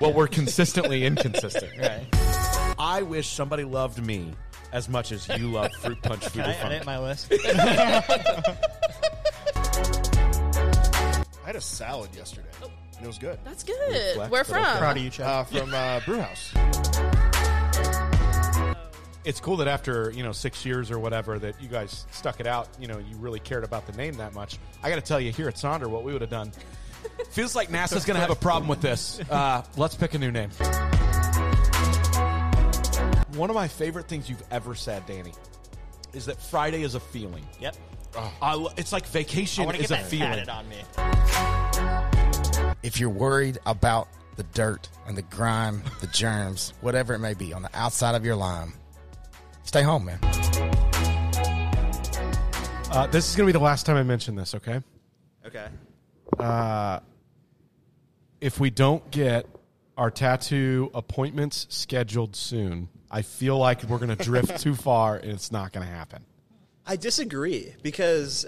Well, we're consistently inconsistent. Right. I wish somebody loved me as much as you love Fruit Punch Can Fubu I Funk. edit my list? I had a salad yesterday, and it was good. That's good. flex, Where from? Proud of you, Chuck. Uh, from uh, Brewhouse. It's cool that after you know six years or whatever that you guys stuck it out. You know, you really cared about the name that much. I got to tell you, here at Sonder, what we would have done feels like NASA's going to have a problem with this. Uh, let's pick a new name. One of my favorite things you've ever said, Danny, is that Friday is a feeling. yep. I it's like vacation want is get a that feeling. on me. If you're worried about the dirt and the grime, the germs, whatever it may be on the outside of your lime, stay home, man. Uh, this is going to be the last time I mention this. Okay. Okay. if we don't get our tattoo appointments scheduled soon, I feel like we're going to drift too far and it's not going to happen. I disagree because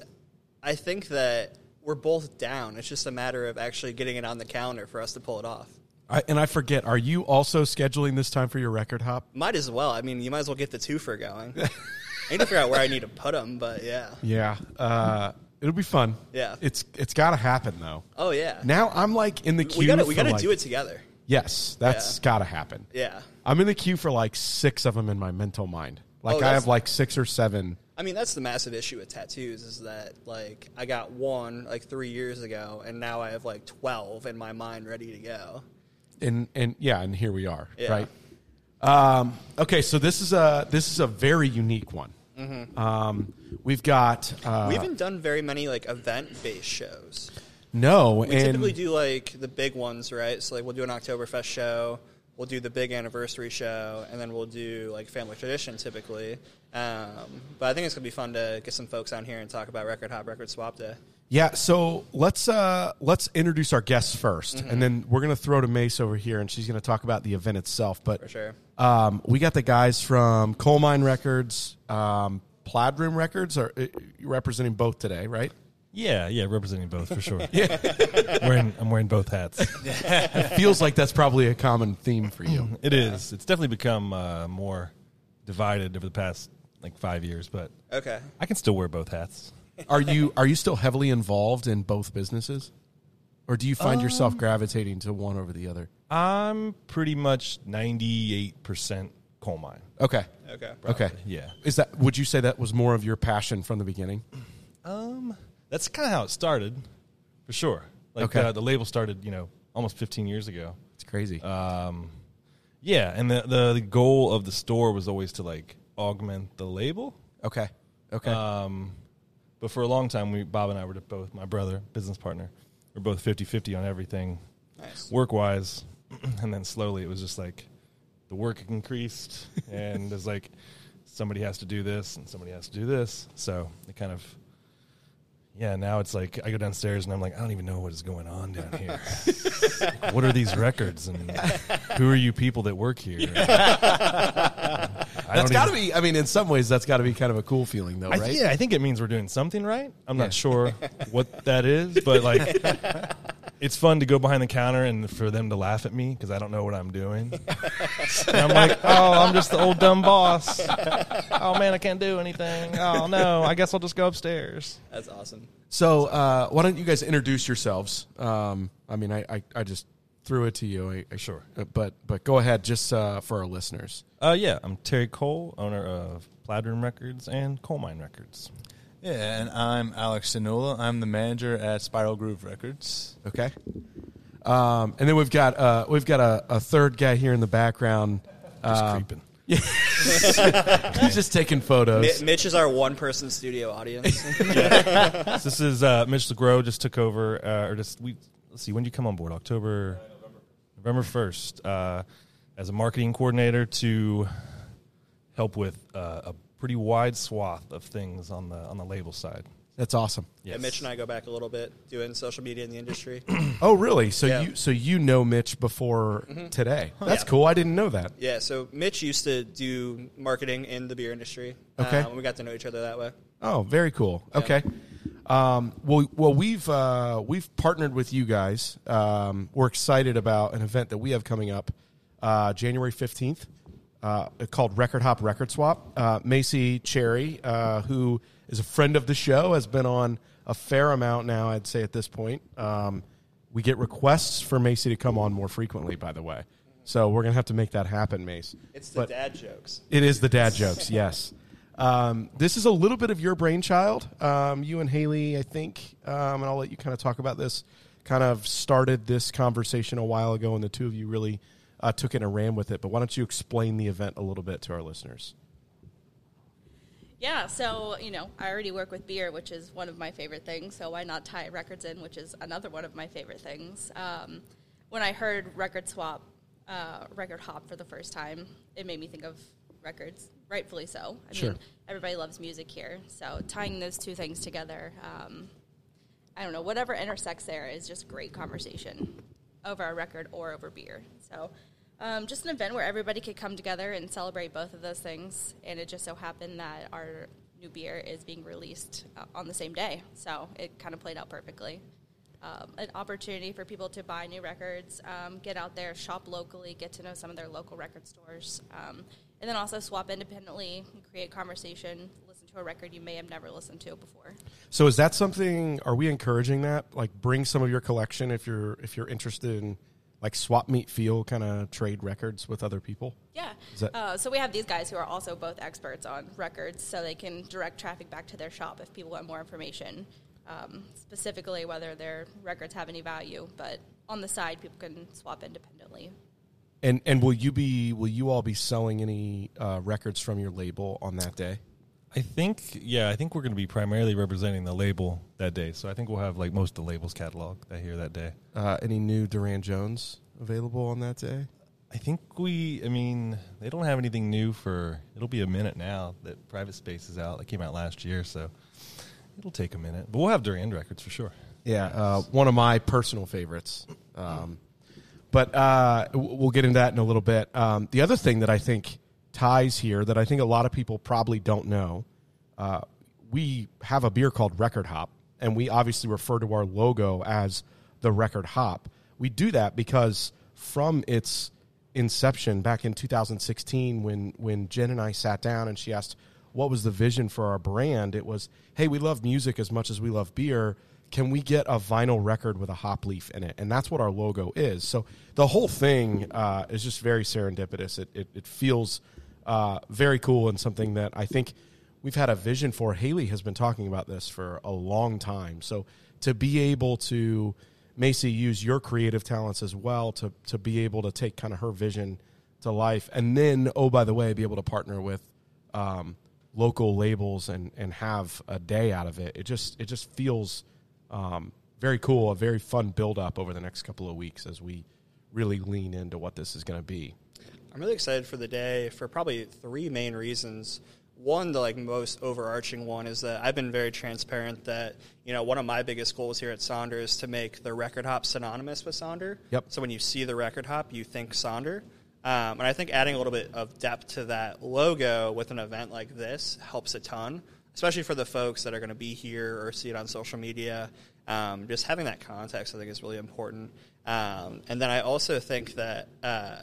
I think that we're both down. It's just a matter of actually getting it on the calendar for us to pull it off. I, and I forget, are you also scheduling this time for your record hop? Might as well. I mean, you might as well get the twofer going. I need to figure out where I need to put them, but yeah. Yeah. Uh, it'll be fun. Yeah. It's it's got to happen though. Oh yeah. Now I'm like in the queue. we got to we got to like- do it together. Yes, that's Yeah. got to happen. Yeah. I'm in the queue for like six of them in my mental mind. Like Oh, I have like six or seven. I mean, that's the massive issue with tattoos is that like I got one like 3 years ago and now I have like 12 in my mind ready to go. and and yeah, and here we are, Yeah. right? Um, okay, so this is a this is a very unique one. Mm-hmm. Um, we've got uh, we haven't done very many like event-based shows. no, We typically do like the big ones, right? So like we'll do an Oktoberfest show, we'll do the big anniversary show, and then we'll do like family tradition typically. Um, but I think it's gonna be fun to get some folks on here and talk about Record Hop Record Swap Day. yeah. So let's uh, let's introduce our guests 1st Mm-hmm. and then we're gonna throw to Mace over here, and she's gonna talk about the event itself. But For sure. um, we got the guys from Colemine Records, um, Plaid Room Records, are uh, representing both today, right? Yeah, yeah, representing both for sure. yeah, wearing, I'm wearing both hats. It feels like that's probably a common theme for you. It is. It's definitely become uh, more divided over the past like five years, but Okay. I can still wear both hats. Are you are you still heavily involved in both businesses, or do you find Um, yourself gravitating to one over the other? I'm pretty much 98% Colemine. Okay, Okay. okay, Yeah. Is that would you say that was more of your passion from the beginning? Um, that's kind of how it started, for sure. Like Okay. uh, the label started, you know, almost 15 years ago. It's crazy. Um, yeah, and the, the the goal of the store was always to like augment the label. okay, okay, Um, but for a long time, we Bob and I were both my brother, business partner. We're both 50-50 on everything, Nice. work wise, and then slowly it was just like the work increased, and it's like somebody has to do this and somebody has to do this. So it kind of. Yeah, now it's like I go downstairs and I'm like, I don't even know what is going on down here. Like, what are these records and who are you people that work here? I that's don't got to be. I mean, in some ways, that's got to be kind of a cool feeling, though, I, right? yeah, I think it means we're doing something right. I'm Yeah. not sure what that is, but like, it's fun to go behind the counter and for them to laugh at me because I don't know what I'm doing. and I'm like, oh, I'm just the old dumb boss. Oh man, I can't do anything. Oh no, I guess I'll just go upstairs. That's awesome. So uh, why don't you guys introduce yourselves? Um, I mean, I, I, I just threw it to you. I, I, Sure. uh, but but go ahead, just uh, for our listeners. Uh, yeah, I'm Terry Cole, owner of Plaid Room Records and Colemine Records. Yeah, and I'm Alex Sinula. I'm the manager at Spiral Groove Records. Okay. Um, and then we've got uh, we've got a, a third guy here in the background. Just Um, creeping. He's just taking photos. Mi- Mitch is our one-person studio audience. So this is uh, Mitch LeGros just took over, uh, or just we. Let's see, when did you come on board? October, November first, uh, as a marketing coordinator to help with uh, a pretty wide swath of things on the on the label side. That's awesome. Yeah, Mitch and I go back a little bit doing social media in the industry. Oh, really? So Yeah. you so you know Mitch before today? That's Yeah. cool. I didn't know that. yeah, so Mitch used to do marketing in the beer industry. Okay. Um, we got to know each other that way. Oh, very cool. Okay. Um, well, well, we've uh, we've partnered with you guys. Um, we're excited about an event that we have coming up uh, January fifteenth, uh, called Record Hop Record Swap. Uh, Macy Cherry, uh, who is a friend of the show, has been on a fair amount now. I'd say at this point, um, we get requests for Macy to come on more frequently. By the way, so we're gonna have to make that happen, Mace. It's the But- dad jokes. it is the dad jokes, yes. Um, this is a little bit of your brainchild. Um, you and Haley, I think, um, and I'll let you kind of talk about this. Kind of started this conversation a while ago, and the two of you really uh, took it and ran with it. But why don't you explain the event a little bit to our listeners? Yeah, so you know, I already work with beer, which is one of my favorite things. So why not tie records in, which is another one of my favorite things. Um, when I heard record swap, uh, record hop for the first time, it made me think of records. Rightfully so. I Sure. mean, everybody loves music here, so tying those two things together, um, I don't know, whatever intersects there is just great conversation over a record or over beer. So, um, just an event where everybody could come together and celebrate both of those things. And it just so happened that our new beer is being released uh, on the same day. So, it kind of played out perfectly. Um, an opportunity for people to buy new records, um, get out there, shop locally, get to know some of their local record stores, um, and then also swap independently, create conversation, listen to a record you may have never listened to before. So, is that something? Are we encouraging that? Like, bring some of your collection if you're if you're interested in like swap meet feel kind of trade records with other people. Yeah. Uh, so we have these guys who are also both experts on records, so they can direct traffic back to their shop if people want more information, um, specifically whether their records have any value. But on the side, people can swap independently. And and will you be will you all be selling any uh, records from your label on that day? I think, yeah, I think we're going to be primarily representing the label that day. So I think we'll have like most of the labels catalog that here that day. Uh, any new Durand Jones available on that day? I think we, I mean, they don't have anything new for, it'll be a minute now that Private Space is out. That came out last year, so it'll take a minute. But we'll have Duran records for sure. Yeah, uh, one of my personal favorites. Um, but uh, we'll get into that in a little bit. Um, the other thing that I think ties here that I think a lot of people probably don't know, uh, we have a beer called Record Hop, and we obviously refer to our logo as the Record Hop. We do that because from its inception back in 2016 when when Jen and I sat down and she asked what was the vision for our brand it was hey we love music as much as we love beer. Can we get a vinyl record with a hop leaf in it? And that's what our logo is. So the whole thing uh, is just very serendipitous. It, it, it feels uh, very cool and something that I think we've had a vision for Haley has been talking about this for a long time so to be able to Macy use your creative talents as well to to be able to take kind of her vision to life, and then oh by the way, be able to partner with um, local labels and and have a day out of it. It just it just feels um, very cool, a very fun build up over the next couple of weeks as we really lean into what this is going to be. I'm really excited for the day for probably three main reasons. One, the like most overarching one is that I've been very transparent that you know one of my biggest goals here at Sonder is to make the record hop synonymous with Sonder. Yep. So when you see the record hop, you think Sonder. Um, and I think adding a little bit of depth to that logo with an event like this helps a ton, especially for the folks that are going to be here or see it on social media. Um, just having that context, I think, is really important. Um, and then I also think that uh,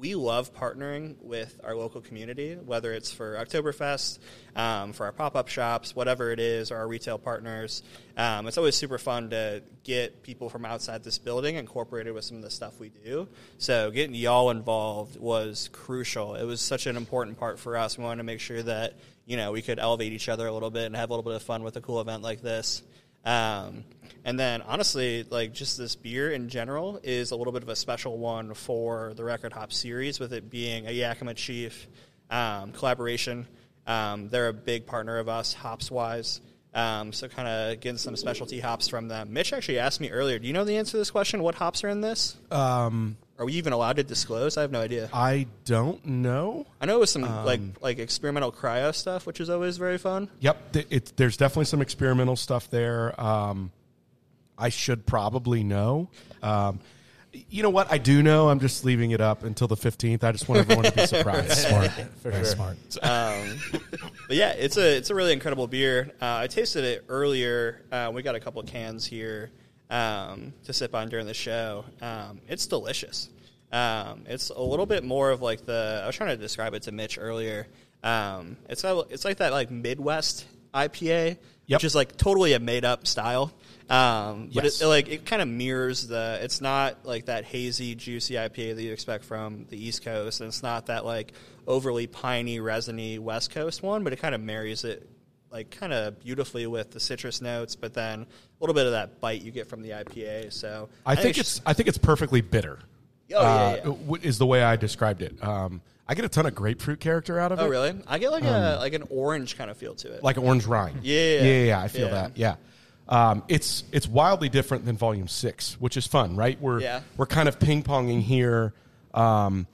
we love partnering with our local community, whether it's for Oktoberfest, um, for our pop up shops, whatever it is, or our retail partners. Um, it's always super fun to get people from outside this building incorporated with some of the stuff we do. So getting y'all involved was crucial. It was such an important part for us. We wanted to make sure that you know we could elevate each other a little bit and have a little bit of fun with a cool event like this. Um, and then honestly, like just this beer in general is a little bit of a special one for the Record Hop series, with it being a Yakima Chief um, collaboration. Um, they're a big partner of us, hops wise. Um, so kind of getting some specialty hops from them. Mitch actually asked me earlier. Do you know the answer to this question? What hops are in this? Um, are we even allowed to disclose? I have no idea. I don't know. I know it was some like like experimental cryo stuff, which is always very fun. Yep, th- it, there's definitely some experimental stuff there. Um, I should probably know. Um, you know what? I do know. I'm just leaving it up until the 15th. I just want everyone to be surprised. Smart. Very smart. Um, but yeah, it's a it's a really incredible beer. Uh, I tasted it earlier. Uh, we got a couple cans here um, to sip on during the show. Um, it's delicious. Um, it's a little bit more of like the I was trying to describe it to Mitch earlier. Um, it's a, it's like that like Midwest IPA, Yep. which is like totally a made up style. Um, but Yes. it, like it kind of mirrors the. It's not like that hazy, juicy IPA that you expect from the East Coast, and it's not that like overly piney, resiny West Coast one. But it kind of marries it like kind of beautifully with the citrus notes, but then a little bit of that bite you get from the IPA. So I think it's I think it's perfectly bitter. Oh, yeah, uh, yeah. Is the way I described it. Um, I get a ton of grapefruit character out of it. Oh really? I get like a like an orange kind of feel to it. like orange rind. Yeah. yeah, yeah. yeah, I feel that. Yeah, um, it's it's wildly different than Volume Six, which is fun, right? We're Yeah. we're kind of ping ponging here um,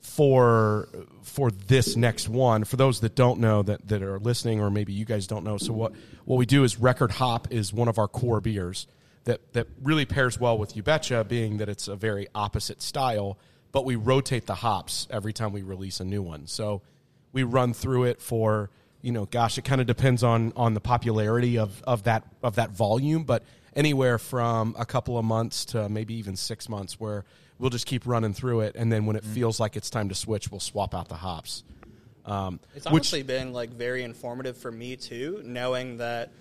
for for this next one. For those that don't know that that are listening, or maybe you guys don't know, so what what we do is Record Hop is one of our core beers that that really pairs well with You Betcha, being that it's a very opposite style, but we rotate the hops every time we release a new one. So we run through it for you know gosh it kind of depends on on the popularity of of that of that volume but anywhere from a couple of months to maybe even six months where we'll just keep running through it and then when it feels like it's time to switch we'll swap out the hops um, It's which honestly been like very informative for me too, knowing that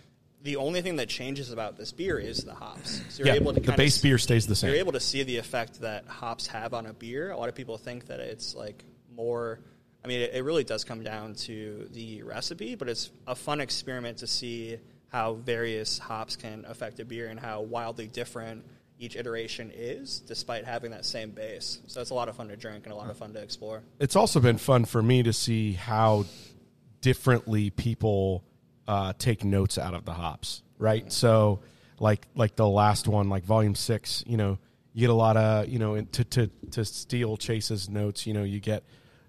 the only thing that changes about this beer is the hops. So you're yeah, able to the base beer stays the same. You're able to see the effect that hops have on a beer. A lot of people think that it's like more. I mean, it, it really does come down to the recipe, but it's a fun experiment to see how various hops can affect a beer and how wildly different each iteration is, despite having that same base. So it's a lot of fun to drink and a lot of fun to explore. it's also been fun for me to see how differently people uh, take notes out of the hops, right? So, like like the last one, like Volume Six, you know, you get a lot of you know in- to to to steal Chase's notes, you know, you get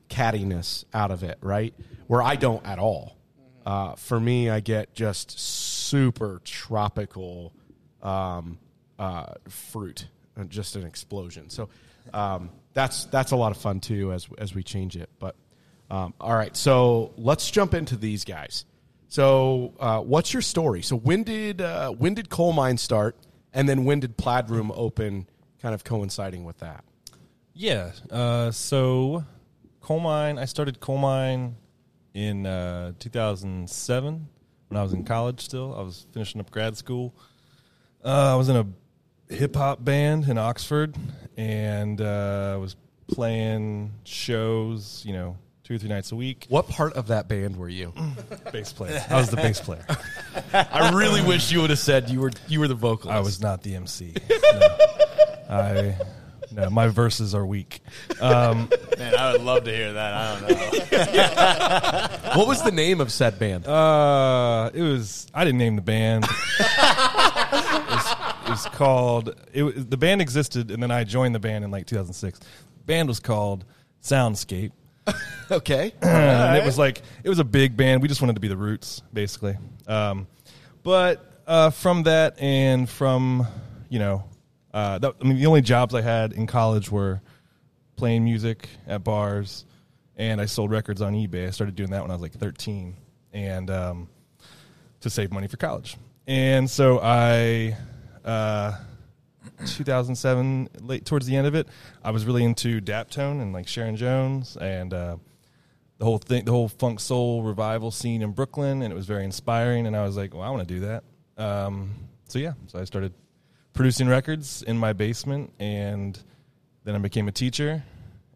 cattiness out of it, right? Where I don't at all. Uh, for me, I get just super tropical um, uh, fruit, just an explosion. So um, that's that's a lot of fun too as as we change it. But um, all right, so let's jump into these guys. So uh, what's your story? So when did uh, when did Colemine start, and then when did Plaid Room open? Kind of coinciding with that. Yeah. Uh, so, Colemine. I started Colemine in uh, 2007 when I was in college. Still, I was finishing up grad school. Uh, I was in a hip hop band in Oxford, and uh, I was playing shows. You know, two or three nights a week. What part of that band were you? Bass player. I was the bass player. I really wish you would have said you were you were the vocalist. I was not the MC. No. I no, my verses are weak. Um, Man, I would love to hear that. I don't know. What was the name of said band? Uh, it was. I didn't name the band. it, was, it was called. It was, the band existed, and then I joined the band in like 2006. Band was called Soundscape, okay. and it was like it was a big band. We just wanted to be the Roots, basically. Um, but uh, from that, and from you know, uh, that, I mean, the only jobs I had in college were playing music at bars, and I sold records on eBay. I started doing that when I was like 13, and um, to save money for college. And so I, uh, 2007, late towards the end of it, I was really into Daptone and like Sharon Jones and uh, the whole thing, the whole funk soul revival scene in Brooklyn, and it was very inspiring. And I was like, well, I want to do that. Um, so yeah, so I started producing records in my basement, and then I became a teacher,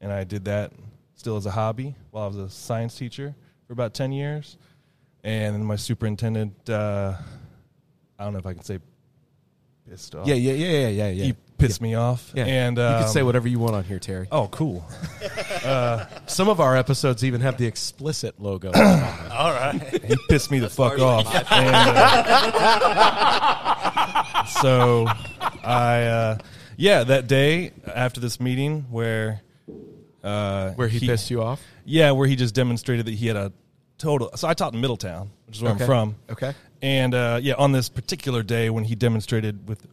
and I did that still as a hobby while I was a science teacher for about ten years. And then my superintendent, uh, I don't know if I can say pissed off. Yeah, yeah, yeah, yeah, yeah, yeah. he pissed me off. Yeah. and you um, can say whatever you want on here, Terry. Oh, cool. Some of our episodes even have the explicit logo. All right. he pissed me the fuck off. And, uh, so I, uh, yeah, that day after this meeting where uh, Where he, pissed you off? Yeah, where he just demonstrated that he had a total. So I taught in Middletown, which is where Okay. I'm from. Okay. And uh, yeah, on this particular day when he demonstrated with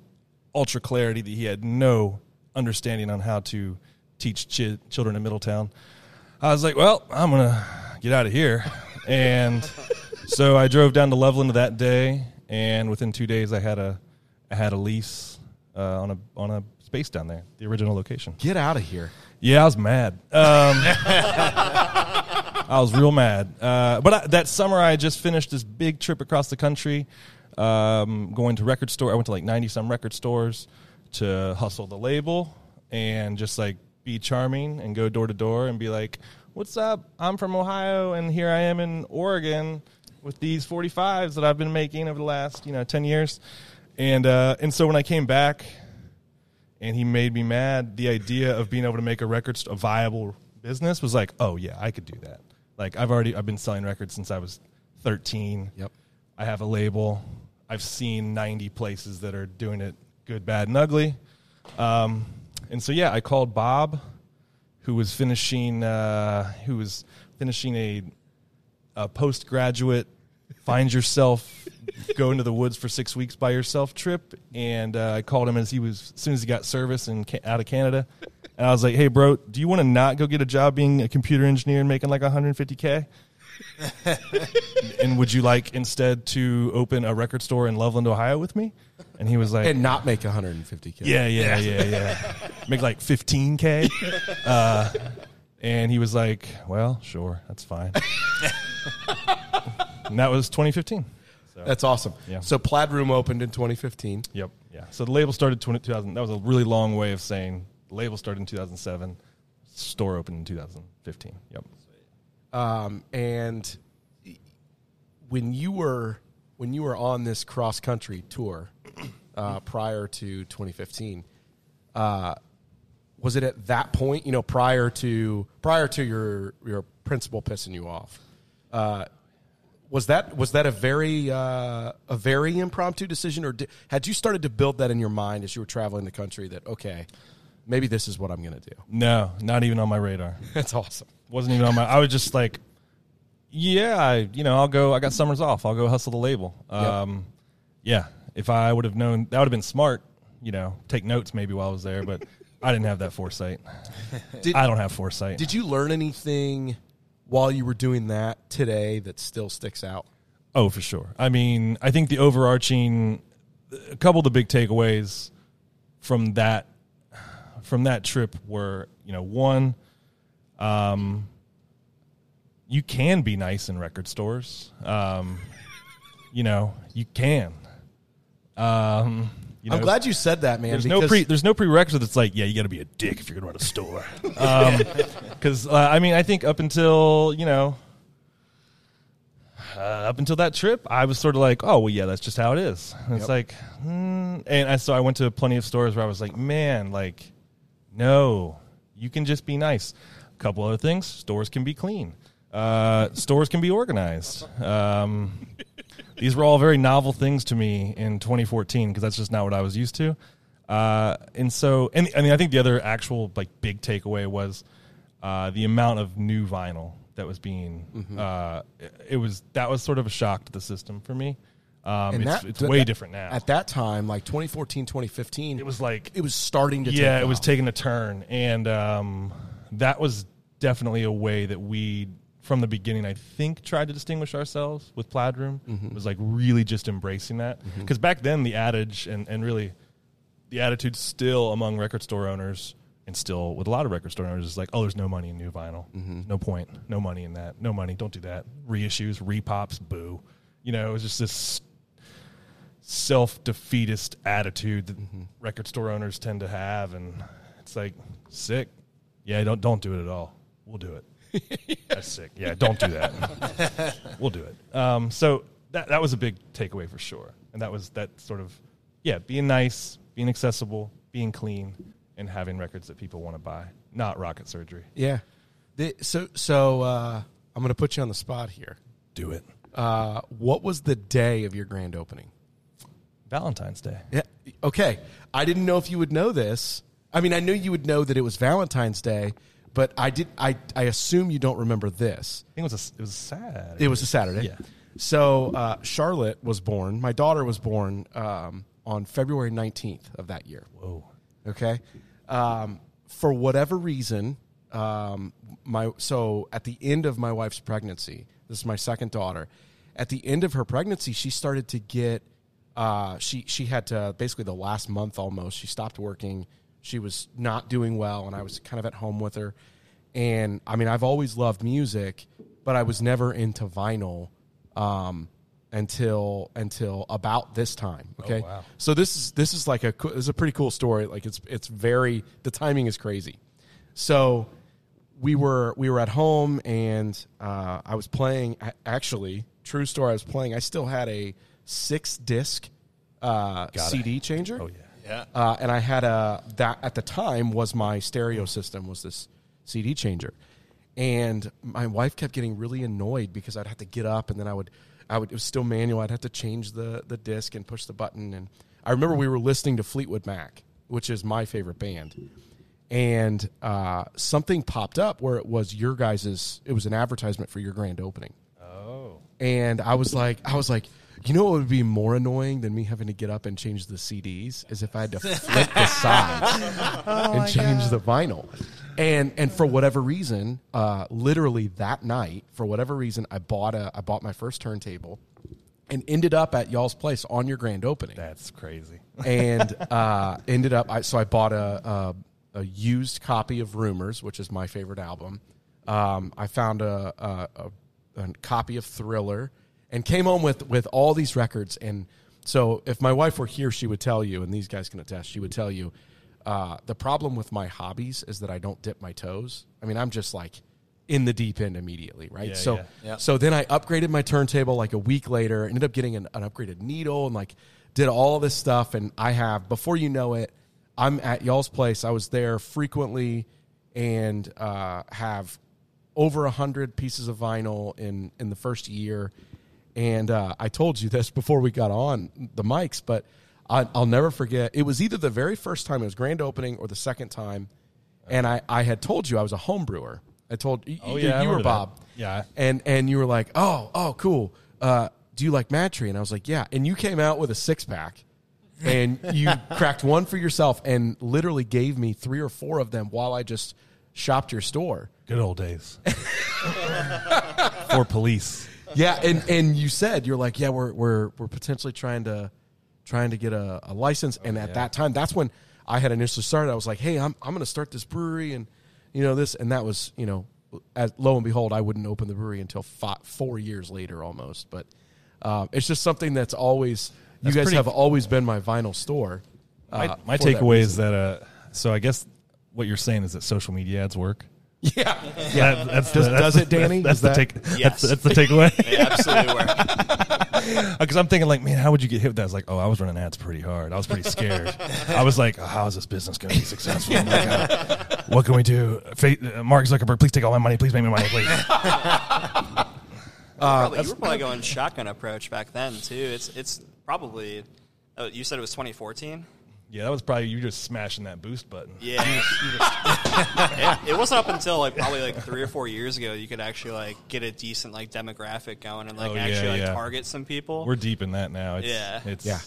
ultra clarity that he had no understanding on how to teach chi- children in Middletown, I was like, well, I'm going to get out of here. And so I drove down to Loveland that day, and within two days, I had a I had a lease uh, on a on a space down there, the original location. Get out of here. Yeah, I was mad. Um, I was real mad. Uh, but I, that summer, I just finished this big trip across the country, um, going to record store. I went to like ninety some record stores to hustle the label and just like be charming and go door to door and be like, "What's up? I'm from Ohio, and here I am in Oregon with these 45s that I've been making over the last you know ten years." And uh, and so when I came back and he made me mad. The idea of being able to make a record st- a viable business was like, oh yeah, I could do that. Like I've already I've been selling records since I was 13. Yep. I have a label. I've seen 90 places that are doing it good, bad, and ugly. Um, and so yeah, I called Bob, who was finishing uh, who was finishing a a postgraduate find yourself go into the woods for six weeks by yourself trip and uh, i called him as he was as soon as he got service and ca- out of canada and i was like hey bro do you want to not go get a job being a computer engineer and making like 150k and would you like instead to open a record store in loveland ohio with me and he was like And not make 150k. yeah, yeah, yeah, yeah. Make like 15K. Uh, and he was like, well, sure, that's fine. and that was 2015. So, That's awesome. Yeah. So Plaid Room opened in 2015. yep, yeah. So the label started 20, 2000. That was a really long way of saying the label started in 2007, store opened in 2015. Yep. Um, and when you were when you were on this cross country tour uh, prior to 2015, uh, was it at that point? You know, prior to prior to your your principal pissing you off. Uh, was that was that a very uh, a very impromptu decision, or did, had you started to build that in your mind as you were traveling the country? That okay, maybe this is what I'm going to do. No, not even on my radar. That's awesome. wasn't even on my. I was just like, yeah, I, you know, I'll go. I got summers off. I'll go hustle the label. Um, yeah. If I would have known, that would have been smart. You know, take notes maybe while I was there, but I didn't have that foresight. Did- I don't have foresight. Did you learn anything while you were doing that today that still sticks out? Oh, for sure. I mean, I think the overarching, a couple of the big takeaways from that from that trip were, you know, one, um, you can be nice in record stores. Um, you know, you can. Um, you know, I'm glad you said that, man. there's no pre there's no prerequisite that's like yeah you got to be a dick if you're gonna run a store. Because uh, I mean I think up until you know uh, up until that trip I was sort of like oh well yeah that's just how it is. And it's like hmm. and I so I went to plenty of stores where I was like man like no you can just be nice. A couple other things stores can be clean. Uh, stores can be organized. Um, these were all very novel things to me in 2014 because that's just not what I was used to. Uh, and so, and I mean, I think the other actual like big takeaway was uh, the amount of new vinyl that was being. Mm-hmm. Uh, it, it was that was sort of a shock to the system for me. Um, and it's that- it's way that- different now. At that time, like 2014, 2015, it was like it was starting to. yeah, it was taking a turn, and um, that was definitely a way that we, from the beginning, I think, tried to distinguish ourselves with Plaid Room. Mm-hmm. Was like really just embracing that because back then the adage and and really the attitude still among record store owners and still with a lot of record store owners is like, oh, there's no money in new vinyl, Mm-hmm. no point, no money in that, no money, don't do that. Reissues, repops, boo. You know, it was just this self defeatist attitude that Mm-hmm. record store owners tend to have, and it's like sick. Yeah, don't don't do it at all. We'll do it. That's sick. Yeah, don't do that. we'll do it. Um, so that that was a big takeaway for sure, and that was that sort of yeah, being nice, being accessible, being clean, and having records that people want to buy, not rocket surgery. Yeah. The, so so uh, I'm going to put you on the spot here. Do it. Uh, what was the day of your grand opening? Valentine's Day. Yeah. Okay. I didn't know if you would know this. I mean, I knew you would know that it was Valentine's Day, but I did. I I assume you don't remember this. I think it was a, it was sad. It was a Saturday. Yeah. So uh, Charlotte was born. My daughter was born um, on February nineteenth of that year. Whoa. Okay. Um, for whatever reason, um, my so at the end of my wife's pregnancy, this is my second daughter. At the end of her pregnancy, she started to get. Uh, she she had to basically the last month almost. She stopped working. She was not doing well, and I was kind of at home with her. And I mean, I've always loved music, but I was never into vinyl um, until until about this time. Okay, wow. so this is this is like a this is a pretty cool story. Like it's it's very the timing is crazy. So we were we were at home and uh, I was playing. Actually, true story. I was playing. I still had a six disc uh, CD changer. Oh yeah. Yeah. Uh, and I had a that at the time was my stereo system was this CD changer, and my wife kept getting really annoyed because I'd have to get up and then I would I would it was still manual. I'd have to change the the disc and push the button. And I remember we were listening to Fleetwood Mac, which is my favorite band, and uh, something popped up where it was your guys's. It was an advertisement for your grand opening Oh. and I was like, I was like, you know what would be more annoying than me having to get up and change the CDs is if I had to flip the sides and change the vinyl. And and for whatever reason, uh, literally that night, for whatever reason, I bought a I bought my first turntable, and ended up at y'all's place on your grand opening That's crazy. and uh, ended up. I, so I bought a, a a used copy of Rumours, which is my favorite album. Um, I found a, a, a, a copy of Thriller, and came home with with all these records. And so, if my wife were here, she would tell you, and these guys can attest. She would tell you. Uh, the problem with my hobbies is that I don't dip my toes. I mean, I'm just like in the deep end immediately, right? Yeah, so, yeah. Yeah. so then I upgraded my turntable like a week later. Ended up getting an, an upgraded needle and like did all this stuff. And I have before you know it, I'm at y'all's place. I was there frequently and uh, have over a hundred pieces of vinyl in in the first year. And uh, I told you this before we got on the mics, but I, I'll never forget. It was either the very first time it was grand opening or the second time, and I, I had told you I was a home brewer. I told you, Oh, you- yeah, you were remember that. Bob, Yeah. and and you were like, oh oh cool. Uh, do you like MadTree? And I was like, yeah. And you came out with a six pack, and you cracked one for yourself, and literally gave me three or four of them while I just shopped your store. Good old days. For police. Yeah, and and you said you're like, yeah, we're we're we're potentially trying to trying to get a, a license, and at yeah. that time, that's when I had initially started. I was like, hey, I'm I'm going to start this brewery, and you know this, and that was you know, as lo and behold, I wouldn't open the brewery until five, four years later, almost. But um, it's just something that's always you guys pretty- have always been my vinyl store. My, uh, my that takeaway is that, uh, so I guess what you're saying is that social media ads work. yeah, Yeah, that's Does- the, that's does the- it, Danny? That's Is the take. Yes. That's, that's the takeaway. They absolutely work. Because I'm thinking, like, man, how would you get hit with that? I was like, oh, I was running ads pretty hard. I was pretty scared. I was like, oh, how is this business going to be successful? Oh my God. What can we do? Fa- uh, Mark Zuckerberg, please take all my money. Please make me money, please. probably, you were probably going shotgun approach back then too. It's it's probably. Oh, you said it was 2014. Yeah, that was probably you just smashing that boost button. Yeah. yeah. It wasn't up until like probably like three or four years ago you could actually like get a decent like demographic going and like Oh, yeah, actually like yeah. target some people. We're deep in that now. It's, Yeah. It's, Yeah.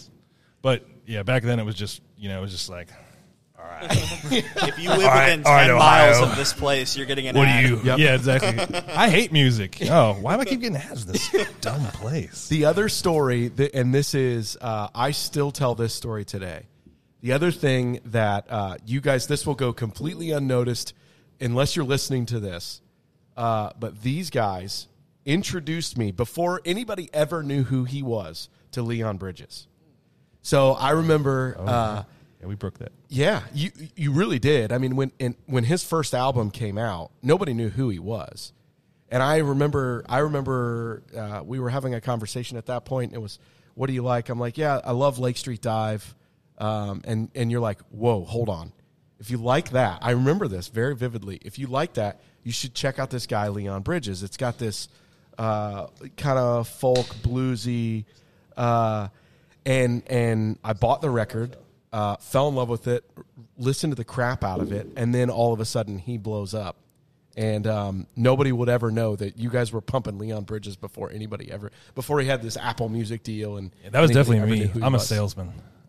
But yeah, back then it was just, you know, it was just like, all right. if you live All right, within all right, 10 miles of this place, you're getting an What ad. do you? Yeah, exactly. I hate music. Oh, why do I keep getting ads in this dumb place? The other story, and this is, uh, I still tell this story today. The other thing that uh, you guys, this will go completely unnoticed unless you're listening to this. Uh, but these guys introduced me before anybody ever knew who he was to Leon Bridges. So I remember, uh, Yeah, we broke that. yeah, you you really did. I mean, when in, when his first album came out, nobody knew who he was, and I remember I remember uh, we were having a conversation at that point. And it was, "What do you like?" I'm like, "Yeah, I love Lake Street Dive," um, and and you're like, "Whoa, hold on." If you like that, I remember this very vividly. If you like that, you should check out this guy Leon Bridges. It's got this uh, kind of folk bluesy. Uh, and and I bought the record, uh, fell in love with it, listened to the crap out of it, and then all of a sudden he blows up. And um, nobody would ever know that you guys were pumping Leon Bridges before anybody ever before he had this Apple Music deal, and that was definitely me. I'm a was.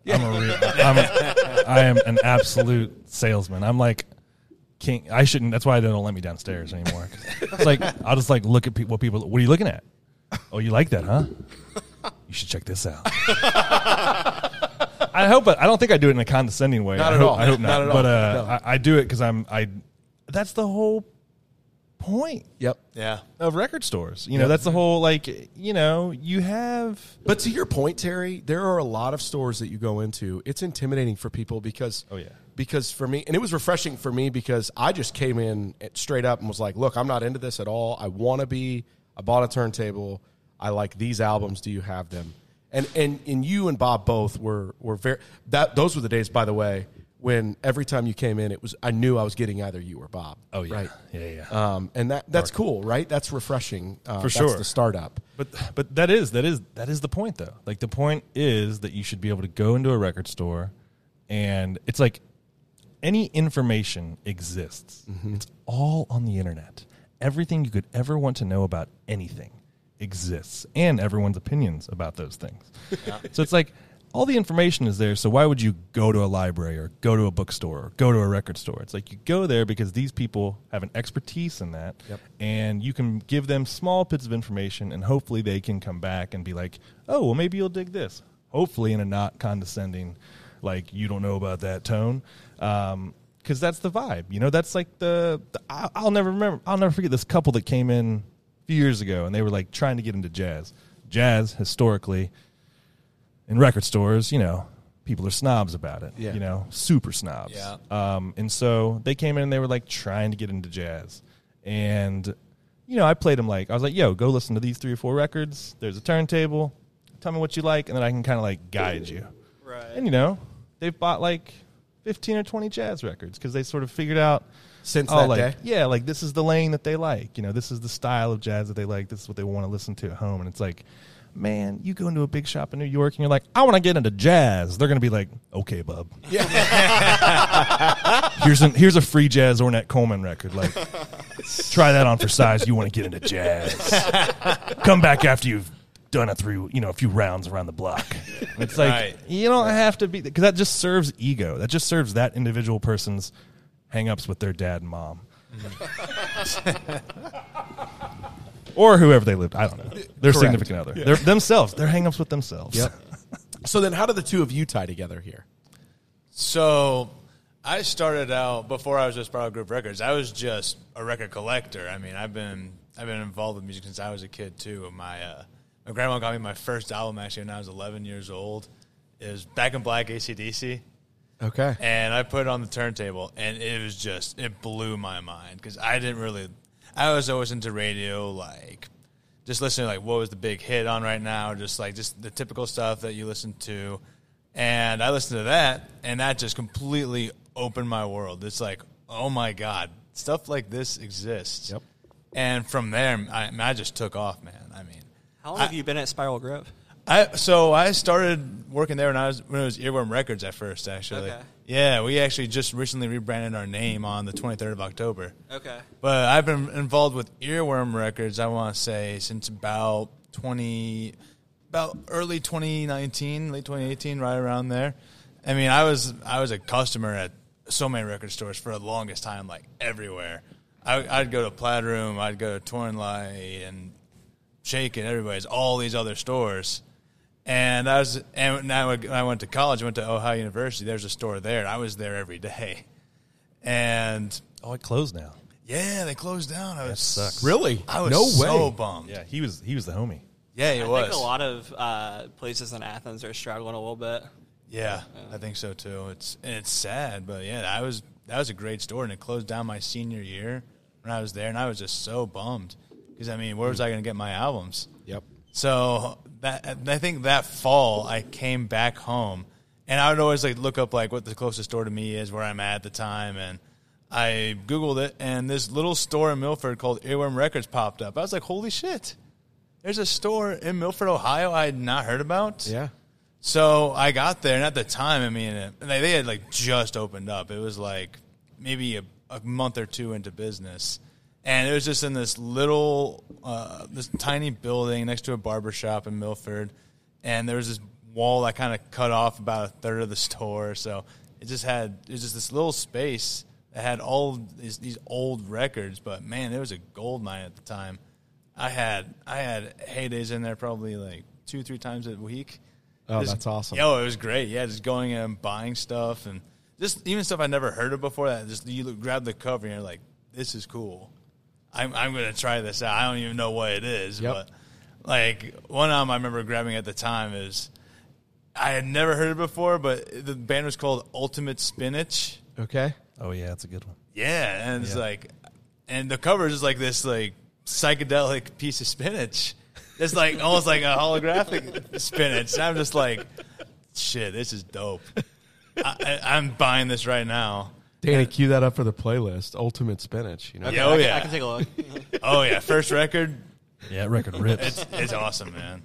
I'm a real. I'm a, I am an absolute salesman. I'm like king. I shouldn't. That's why they don't let me downstairs anymore. It's like I'll just like look at people. What people? What are you looking at? Oh, you like that, huh? You should check this out. I hope. I don't think I do it in a condescending way. Not I at hope, all. I hope not. Not at all. But uh, No. I, I do it because I'm. I. That's the whole point Yep. Yeah. of record stores. You know, that's the whole like. You know, you have. But to your point, Terry, there are a lot of stores that you go into. It's intimidating for people because Oh, yeah. because for me, and it was refreshing for me because I just came in straight up and was like, "Look, I'm not into this at all. I want to be. I bought a turntable. I like these albums. Do you have them?" And and and you and Bob both were were very that. Those were the days, by the way, when every time you came in, it was I knew I was getting either you or Bob. Oh yeah, right. yeah, yeah. Um, and that that's cool, right? That's refreshing uh, For that's sure. The startup. But but that is that is that is the point though. Like the point is that you should be able to go into a record store and it's like any information exists. It's all on the internet. Everything you could ever want to know about anything exists and everyone's opinions about those things. so it's like all the information is there, so why would you go to a library or go to a bookstore or go to a record store? It's like you go there because these people have an expertise in that, and you can give them small bits of information, and hopefully they can come back and be like, "Oh, well, maybe you'll dig this." Hopefully, in a not condescending, like you don't know about that tone, um, because that's the vibe. You know, that's like the, the I- I'll never remember. I'll never forget this couple that came in a few years ago, and they were like trying to get into jazz. Jazz historically in record stores, you know, people are snobs about it. Yeah. You know, super snobs. Yeah. Um, and so they came in and they were like trying to get into jazz. And, you know, I played them like, I was like, yo, go listen to these three or four records. There's a turntable. Tell me what you like. And then I can kind of like guide you. Right. And, you know, they've bought like 15 or 20 jazz records because they sort of figured out. Since oh, that like, day? yeah, like this is the lane that they like. You know, this is the style of jazz that they like. This is what they want to listen to at home. And it's like, man, you go into a big shop in New York and you're like, I want to get into jazz. They're going to be like, okay, bub. here's an here's a free jazz Ornette Coleman record. Like, try that on for size. You want to get into jazz? Come back after you've done a three, you know, a few rounds around the block. It's like Right. you don't have to be because that just serves ego. That just serves that individual person's hang-ups with their dad and mom. or whoever they lived. I don't know. Their Correct. significant other. They're, themselves. Their hang-ups with themselves. Yep. So then, how do the two of you tie together here? So I started out before I was just Spiral Groove Records. I was just a record collector. I mean, I've been I've been involved with music since I was a kid too. My uh, my grandma got me my first album actually when I was 11 years old. It was Back in Black ACDC. Okay. and I put it on the turntable, and it was just it blew my mind because I didn't really. I was always into radio, like just listening to like what was the big hit on right now, just like just the typical stuff that you listen to, and I listened to that, and that just completely opened my world. It's like, oh my god, stuff like this exists. Yep. And from there, I, I just took off, man. I mean, How long have you been at Spiral Groove? I so I started working there when I was when it was Earworm Records at first. Actually, Okay. Yeah, we actually just recently rebranded our name on the 23rd of October. Okay. But I've been involved with Earworm Records. I want to say since about 20, about early 2019, late 2018, right around there. I mean, I was I was a customer at so many record stores for the longest time, like everywhere. I, I'd go to Plaid Room, I'd go to Torn Light, and Shake and everybody's all these other stores. And I was, and now when I went to college, I went to Ohio University. There's a store there. I was there every day, and Oh, it closed now. yeah, they closed down. I was sucks. Really? I was no way. so bummed. Yeah, he was he was the homie. Yeah, it I was. think a lot of uh, places in Athens are struggling a little bit. Yeah, I think so too. It's and it's sad, but yeah, I was that was a great store, and it closed down my senior year when I was there, and I was just so bummed because I mean, where was I going to get my albums? Yep. So that I think that fall I came back home, and I would always like look up like what the closest store to me is where I'm at at the time, and I googled it, and this little store in Milford called Earworm Records popped up. I was like, holy shit! There's a store in Milford, Ohio I had not heard about. Yeah. So I got there, and at the time, I mean, it, they, they had like just opened up. It was like maybe a, a month or two into business, and it was just in this little, uh, this tiny building next to a barber shop in Milford, and there was this wall that kind of cut off about a third of the store. So it just had it was just this little space that had all these, these old records. But man, it was a gold mine at the time. I had I had heydays in there probably like two three times a week. Oh, Just- that's awesome. Yo, it was great. Yeah, just going in and buying stuff and just even stuff I never heard of before. That just you look- grab the cover and you're like, this is cool. I'm I'm gonna try this out. I don't even know what it is, Yep. but like one album I remember grabbing at the time is I had never heard it before, but the band was called Ultimate Spinach. Okay. Oh yeah, that's a good one. Yeah, and it's Yeah. like, and the cover is like this like psychedelic piece of spinach. It's like almost like a holographic spinach. And I'm just like, shit, this is dope. I, I, I'm buying this right now. Danny, cue that up for the playlist. Ultimate spinach. You know. Yeah, oh I can- yeah, I can take a look. oh yeah. First record, Yeah, record rips. it's it's awesome, man.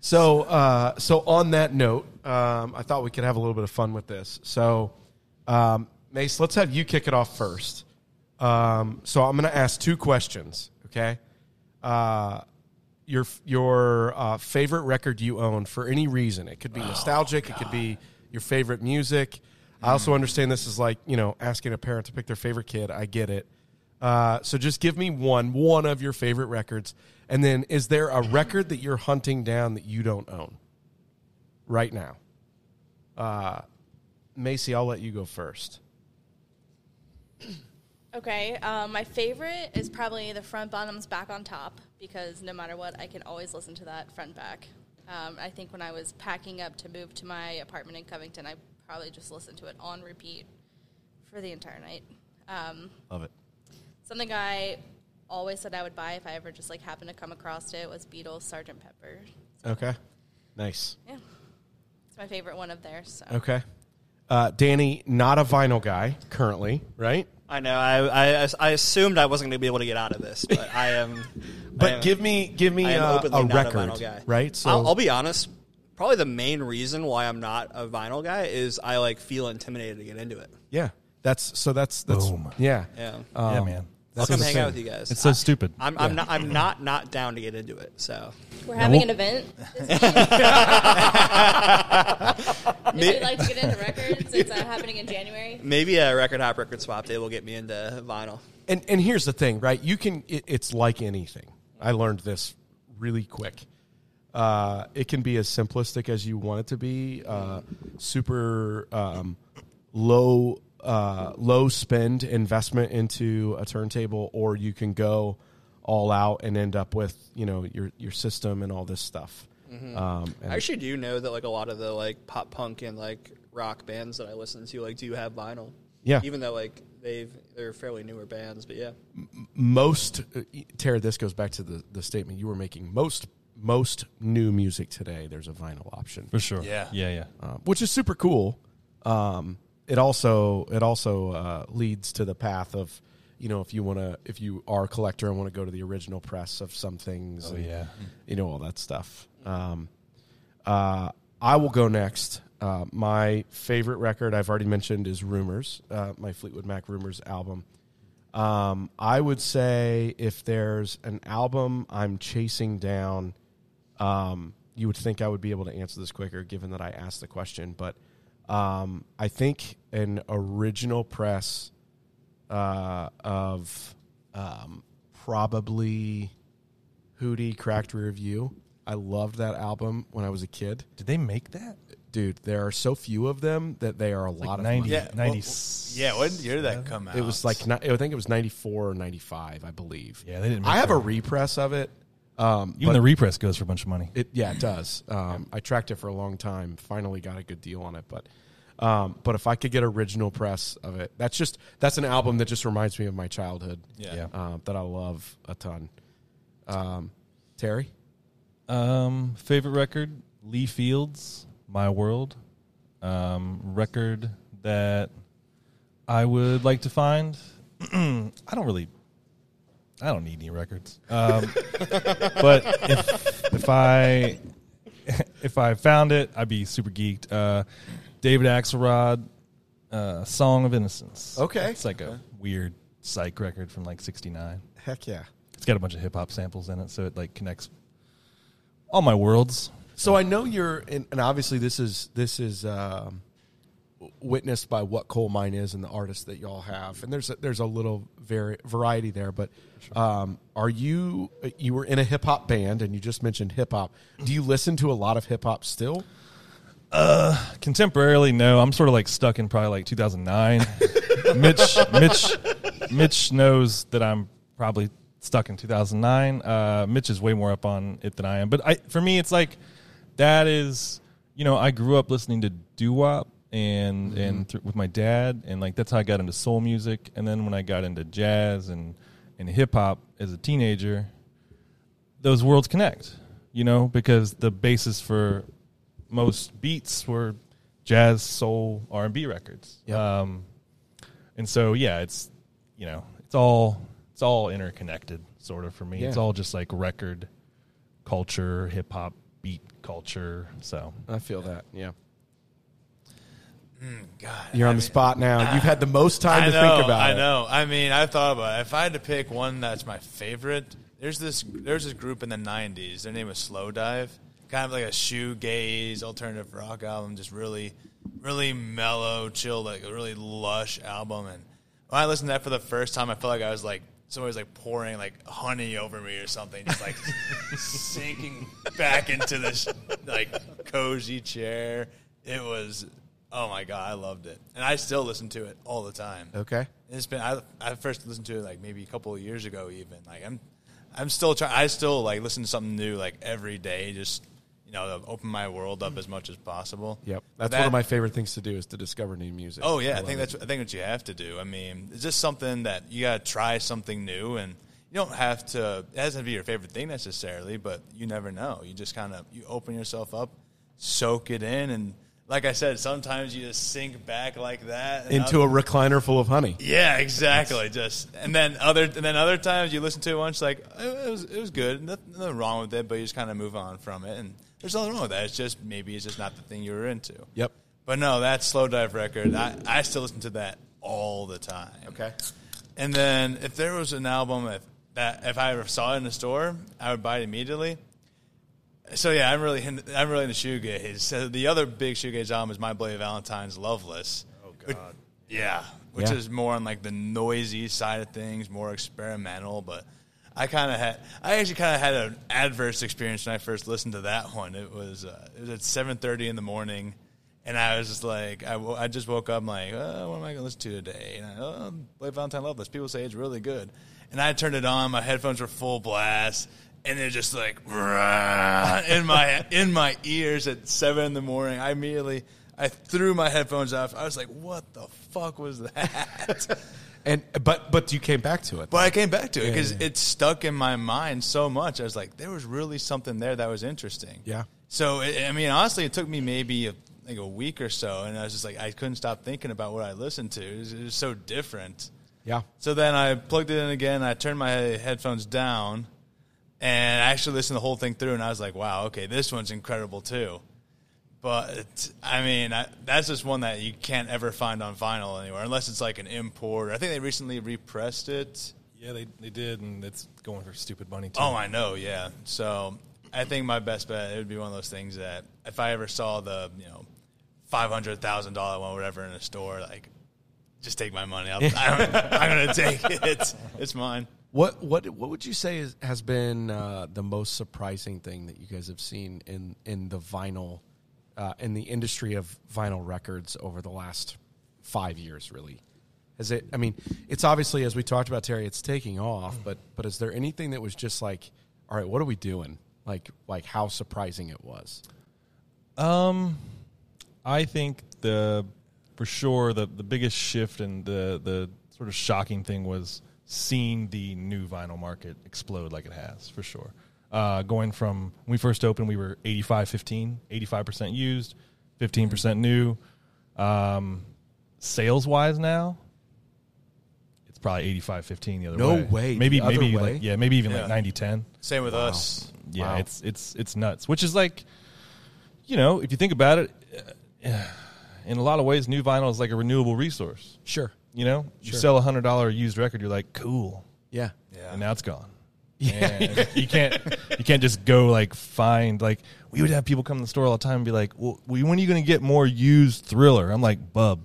So, uh, so on that note, um, I thought we could have a little bit of fun with this. So, um, Mace, let's have you kick it off first. Um, so I'm going to ask two questions. Okay. Uh, your your uh, favorite record you own for any reason. It could be nostalgic. it could be your favorite music. I also understand this is like you know asking a parent to pick their favorite kid. I get it. Uh, so just give me one one of your favorite records, and then is there a record that you're hunting down that you don't own right now? Uh, Macy, I'll let you go first. Okay, um, my favorite is probably the front bottoms back on top because no matter what, I can always listen to that front back. Um, I think when I was packing up to move to my apartment in Covington, I probably just listen to it on repeat for the entire night. Um, Love it. something I always said I would buy if I ever just like happened to come across it was Beatles Sergeant Pepper. Okay, nice. Yeah, it's my favorite one of theirs. So. Okay, uh, Danny, not a vinyl guy currently, right? I know. I, I I assumed I wasn't going to be able to get out of this, but I am. I But am- give me give me I am a record, a vinyl guy. right? So I'll, I'll be honest. Probably the main reason why I'm not a vinyl guy is I like feel intimidated to get into it. yeah, that's so that's that's Boom. yeah Yeah. Um, yeah, man. I'll That's come the hang thing. out with you guys. It's so I- stupid. I'm, I'm not. I'm not not down to get into it. So We're having we'll- an event. If you'd like to get into records, it's uh, happening in January. maybe a record hop, record swap day will get me into vinyl. And and here's the thing, right? You can. It, it's like anything. I learned this really quick. Uh, it can be as simplistic as you want it to be. Uh, super um, low uh, low spend investment into a turntable, or you can go all out and end up with you know your your system and all this stuff. Um, and I actually do know that like a lot of the like pop punk and like rock bands that I listen to like do you have vinyl. Yeah. Even though like they've they're fairly newer bands, but yeah. most uh, Tara, this goes back to the, the statement you were making. Most most new music today, there's a vinyl option, For sure. Yeah. Yeah, yeah. uh, which is super cool. Um, it also it also uh, leads to the path of you know if you want to if you are a collector and want to go to the original press of some things. Oh, and, yeah. you know all that stuff. Um, uh, I will go next. Uh, my favorite record I've already mentioned is Rumours, uh, my Fleetwood Mac Rumours album. Um, I would say if there's an album I'm chasing down, um, you would think I would be able to answer this quicker given that I asked the question. But um, I think an original press uh, of um, probably Hootie Cracked Rear View. I loved that album when I was a kid. Did they make that? Dude, there are so few of them that they are a lot of 90, money. Yeah, 90 well, yeah. When year did that come out? It was like I think it was ninety four or ninety five, I believe. Yeah, they didn't make I have a repress of it. Um, Even the repress goes for a bunch of money. it yeah, it does. Um, I tracked it for a long time. Finally, got a good deal on it, but um, but if I could get original press of it, that's just that's an album that just reminds me of my childhood. Yeah. Yeah. uh, that I love a ton. Um, Terry, Um, favorite record, Lee Fields, My World. Um, record that I would like to find. I don't really, I don't need any records. Um, but if if I if I found it, I'd be super geeked. Uh, David Axelrod, uh, "Song of Innocence." Okay. it's like a weird psych record from like '69. Heck yeah. It's got a bunch of hip hop samples in it, so it like connects all my worlds. So I know you're, and, and obviously this is this is um, witnessed by what Colemine is and the artists that y'all have, and there's a, there's a little vari- variety there. But um, are you you were in a hip hop band and you just mentioned hip hop? Do you listen to a lot of hip hop still? Uh, Contemporarily, no. I'm sort of like stuck in probably like 2009. Mitch, Mitch, Mitch knows that I'm probably stuck in 2009. Uh, Mitch is way more up on it than I am. But I, for me, it's like that is, you know, I grew up listening to doo wop and and th- with my dad, and like that's how I got into soul music. And then when I got into jazz and and hip hop as a teenager, those worlds connect. You know, because the basis for most beats were jazz, soul, R and B records. Um, and so yeah, it's you know it's all it's all interconnected sort of for me. It's all just like record culture, hip hop, beat culture. So I feel that. Yeah, Mm, God, you're I on the mean- spot now. You've had the most time I to know, think about I it. I know. I mean, I thought about it. If I had to pick one that's my favorite, there's this there's this group in the '90s. Their name was Slowdive, kind of like a shoegaze alternative rock album, just really, really mellow, chill, like a really lush album. And when I listened to that for the first time, I felt like I was like somebody was like pouring like honey over me or something, just like sinking back into this like cozy chair. It was. Oh my god, I loved it, and I still listen to it all the time. Okay. It's been I, I first listened to it like maybe a couple of years ago even. Like I'm I'm still trying I still like listen to something new like every day just you know open my world up as much as possible. Yep, that's one of my favorite things to do is to discover new music. Oh yeah, I, love think it. that's I think what you have to do. I mean, it's just something that you got to try something new and you don't have to it doesn't to be your favorite thing necessarily, but you never know. You just kind of you open yourself up, soak it in and like I said, sometimes you just sink back like that and into a recliner full of honey. yeah, exactly. Just and then other and then other times you listen to it once, like it was it was good, nothing, nothing wrong with it, but you just kind of move on from it, and there's nothing wrong with that. It's just maybe it's just not the thing you were into. Yep. But no, that Slowdive record, I I still listen to that all the time. Okay. And then if there was an album if that if I ever saw it in the store, I would buy it immediately. So yeah, I'm really in- I'm really into shoegaze. So the other big shoegaze album is My Bloody Valentine's "Loveless." Oh God, yeah, which Yeah. is more on like the noisy side of things, more experimental. But I kind of had I actually kind of had an adverse experience when I first listened to that one. It was uh, it was at 7:30 in the morning. And I was just like, I, I just woke up. I'm like, oh, what am I going to listen to today? And I, oh, Blake Valentine Loveless. People say it's really good. And I turned it on. My headphones were full blast, and they're just like in my in my ears at seven in the morning. I immediately I threw my headphones off. I was like, what the fuck was that? And but but you came back to it. But I came back to it because Yeah, yeah. it stuck in my mind so much. I was like, there was really something there that was interesting. Yeah. So it, I mean, honestly, it took me maybe a, like a week or so, and I was just like, I couldn't stop thinking about what I listened to. It was, it was so different. yeah. So then I plugged it in again. I turned my headphones down, and I actually listened to the whole thing through. And I was like, wow, okay, this one's incredible too. But I mean, I, that's just one that you can't ever find on vinyl anywhere, unless it's like an import. I think they recently repressed it. yeah, they they did, and it's going for stupid money too. Oh, I know, yeah. So I think my best bet it would be one of those things that if I ever saw the you know five hundred thousand dollar one, whatever, in a store, like just take my money. I'm, I'm gonna take it. It's mine. What what what would you say is, has been uh, the most surprising thing that you guys have seen in in the vinyl uh, in the industry of vinyl records over the last five years? Really, has it? I mean, it's obviously as we talked about Terry, it's taking off. But but is there anything that was just like, all right, what are we doing? Like like how surprising it was. Um, I think the for sure the the biggest shift and the the sort of shocking thing was seeing the new vinyl market explode like it has for sure. Uh, going from when we first opened, we were 85 15, 85% used, 15% new. Um, sales wise now, it's probably 85 15 the other No way. way, Maybe, the other maybe way? like, yeah, maybe even Yeah. like 90 10 Same with us. yeah, Wow. it's it's it's nuts. Which is like, you know, if you think about it, uh, in a lot of ways, new vinyl is like a renewable resource. Sure. You know, you sell a hundred dollar used record, you're like, cool, Yeah. Yeah. and now it's gone. And you can't you can't just go like find like we would have people come to the store all the time and be like, well, when are you going to get more used Thriller? I'm like, bub,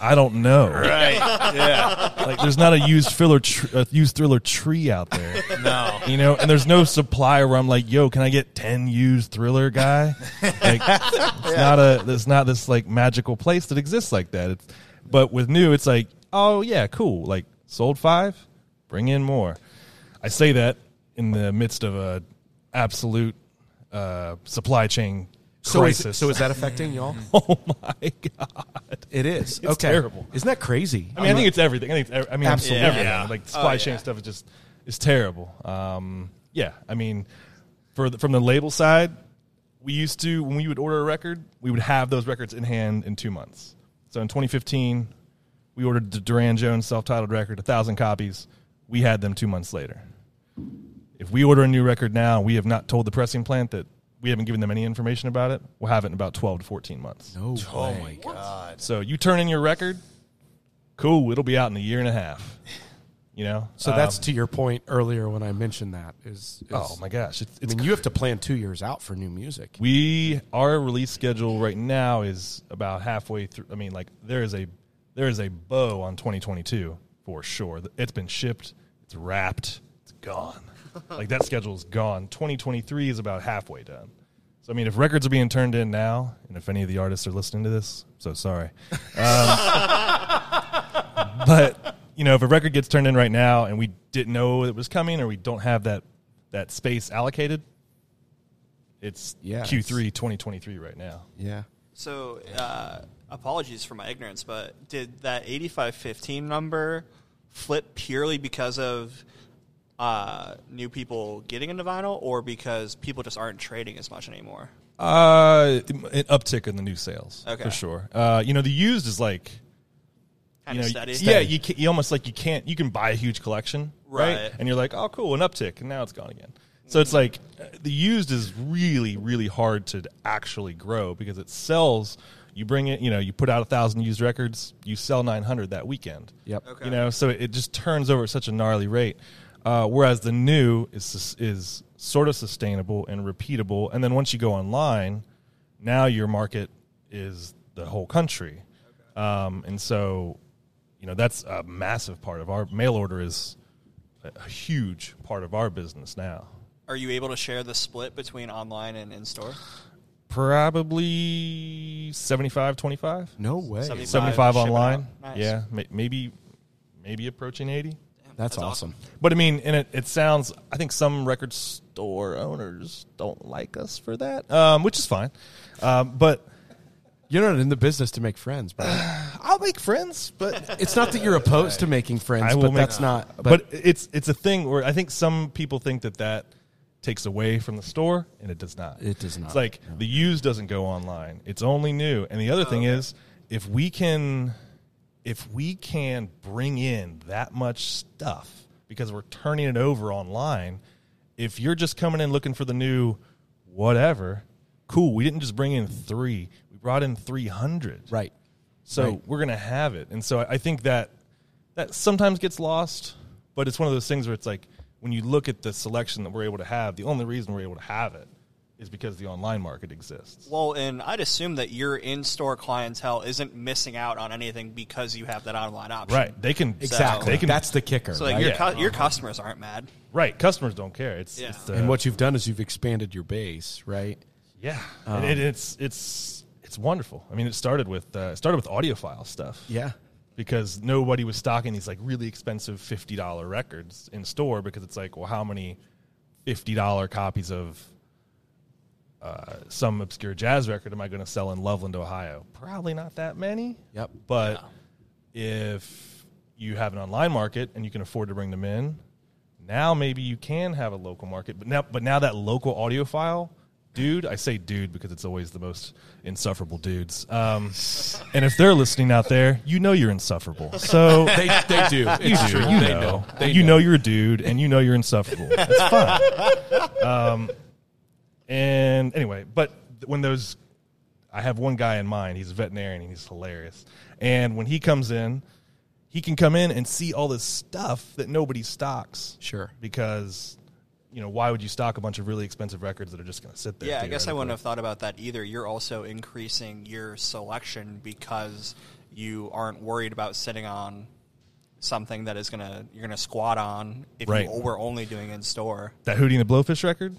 I don't know. Right. yeah. Like, there's not a used Thriller tr- a used Thriller tree out there. No. You know, and there's no supplier where I'm like, yo, can I get ten used Thriller guy? Like, it's not a, there's not this like magical place that exists like that. It's, but with new, it's like, oh yeah, cool. Like sold five, bring in more. I say that in the midst of a absolute uh, supply chain So is, crisis. so is that affecting y'all? oh my god, It is. It's okay. terrible. Isn't that crazy? I mean, I think it's everything. I think it's, ev- I mean, Absolutely. everything. Yeah. Like supply Oh, chain yeah. stuff is just is terrible. Um, yeah, I mean, for the, from the label side, we used to when we would order a record, we would have those records in hand in two months. So in 2015, we ordered the Durand Jones self-titled record, a thousand copies. We had them two months later. If we order a new record now, we have not told the pressing plant that we haven't given them any information about it. We'll have it in about 12 to 14 months. no Oh way. my god. So you turn in your record, cool. It'll be out in a year and a half. You know, So that's Um, to your point earlier when I mentioned that. Is, is oh my gosh, it's, I it's mean, you have to plan two years out for new music. we our release schedule right now is about halfway through. I mean, like there is a there is a bow on 2022 for sure. It's been shipped, it's wrapped, it's gone. like that schedule is gone. 2023 is about halfway done. So I mean, if records are being turned in now, and if any of the artists are listening to this, so sorry. Um, but you know, if a record gets turned in right now and we didn't know it was coming, or we don't have that that space allocated, it's Yeah, Q3 2023 right now. Yeah. So, uh, apologies for my ignorance, but did that 8515 number flip purely because of uh, new people getting into vinyl or because people just aren't trading as much anymore? Uh, an uptick in the new sales Okay. for sure. Uh, you know, the used is like Kind you of know, steady? yeah, you can, you almost like you can't you can buy a huge collection, right? Right. And you're like, oh, cool, an uptick, and now it's gone again. So it's like uh, the used is really really hard to actually grow because it sells. You bring it, you know, you put out a thousand used records, you sell nine hundred that weekend. Yep. Okay. You know, so it just turns over at such a gnarly rate. Uh, whereas the new is is sort of sustainable and repeatable, and then once you go online, now your market is the whole country, um, and so you know that's a massive part of our mail order is a, a huge part of our business now. Are you able to share the split between online and in store? Probably 75 25 No way. 75. 75 online. Nice. yeah may- maybe maybe approaching 80 That's, awesome. But I mean, and it, it sounds. I think some record store owners don't like us for that, um, which is fine. Um, but You're not in the business to make friends, bro. I'll make friends. But it's not that you're opposed to making friends, I will but make- that's not. But, it's it's a thing where I think some people think that that takes away from the store, and it does not. It does not. It's like the used doesn't go online; it's only new. And the other thing is, if we can, if we can bring in that much stuff because we're turning it over online, if you're just coming in looking for the new whatever, cool. We didn't just bring in three; we brought in three hundred. right. So Right. we're gonna have it, and so I think that that sometimes gets lost, but it's one of those things where it's like when you look at the selection that we're able to have, the only reason we're able to have it is because the online market exists. Well, and I'd assume that your in-store clientele isn't missing out on anything because you have that online option. Right? They can Exactly. They can. that's the kicker. So like right? your Yeah. cu- your customers aren't mad. right. Customers don't care. It's, Yeah. it's uh, and what you've done is you've expanded your base, right? yeah, Um, and it, it's it's it's wonderful. I mean, it started with uh, it started with audiophile stuff. Yeah. because nobody was stocking these like really expensive fifty dollar records in store because it's like, well, how many fifty dollar copies of uh, some obscure jazz record am I going to sell in Loveland, Ohio? Probably not that many. Yep. But if you have an online market and you can afford to bring them in, now maybe you can have a local market. But now, but now that local audiophile dude, I say dude because it's always the most insufferable dudes. Um, and if they're listening out there, you know you're insufferable. So They, they do. you It's do. true. You They know. know. They you know. know you're a dude, and you know you're insufferable. It's fine. um, and anyway, but when those I have one guy in mind. He's a veterinarian and he's hilarious. And when he comes in, he can come in and see all this stuff that nobody stocks. Sure. Because you know, why would you stock a bunch of really expensive records that are just going to sit there? Yeah, I guess I wouldn't have thought about that either. You're also increasing your selection because you aren't worried about sitting on something that is gonna you're gonna squat on if Right. you were only doing in store. that Hootie and the Blowfish record.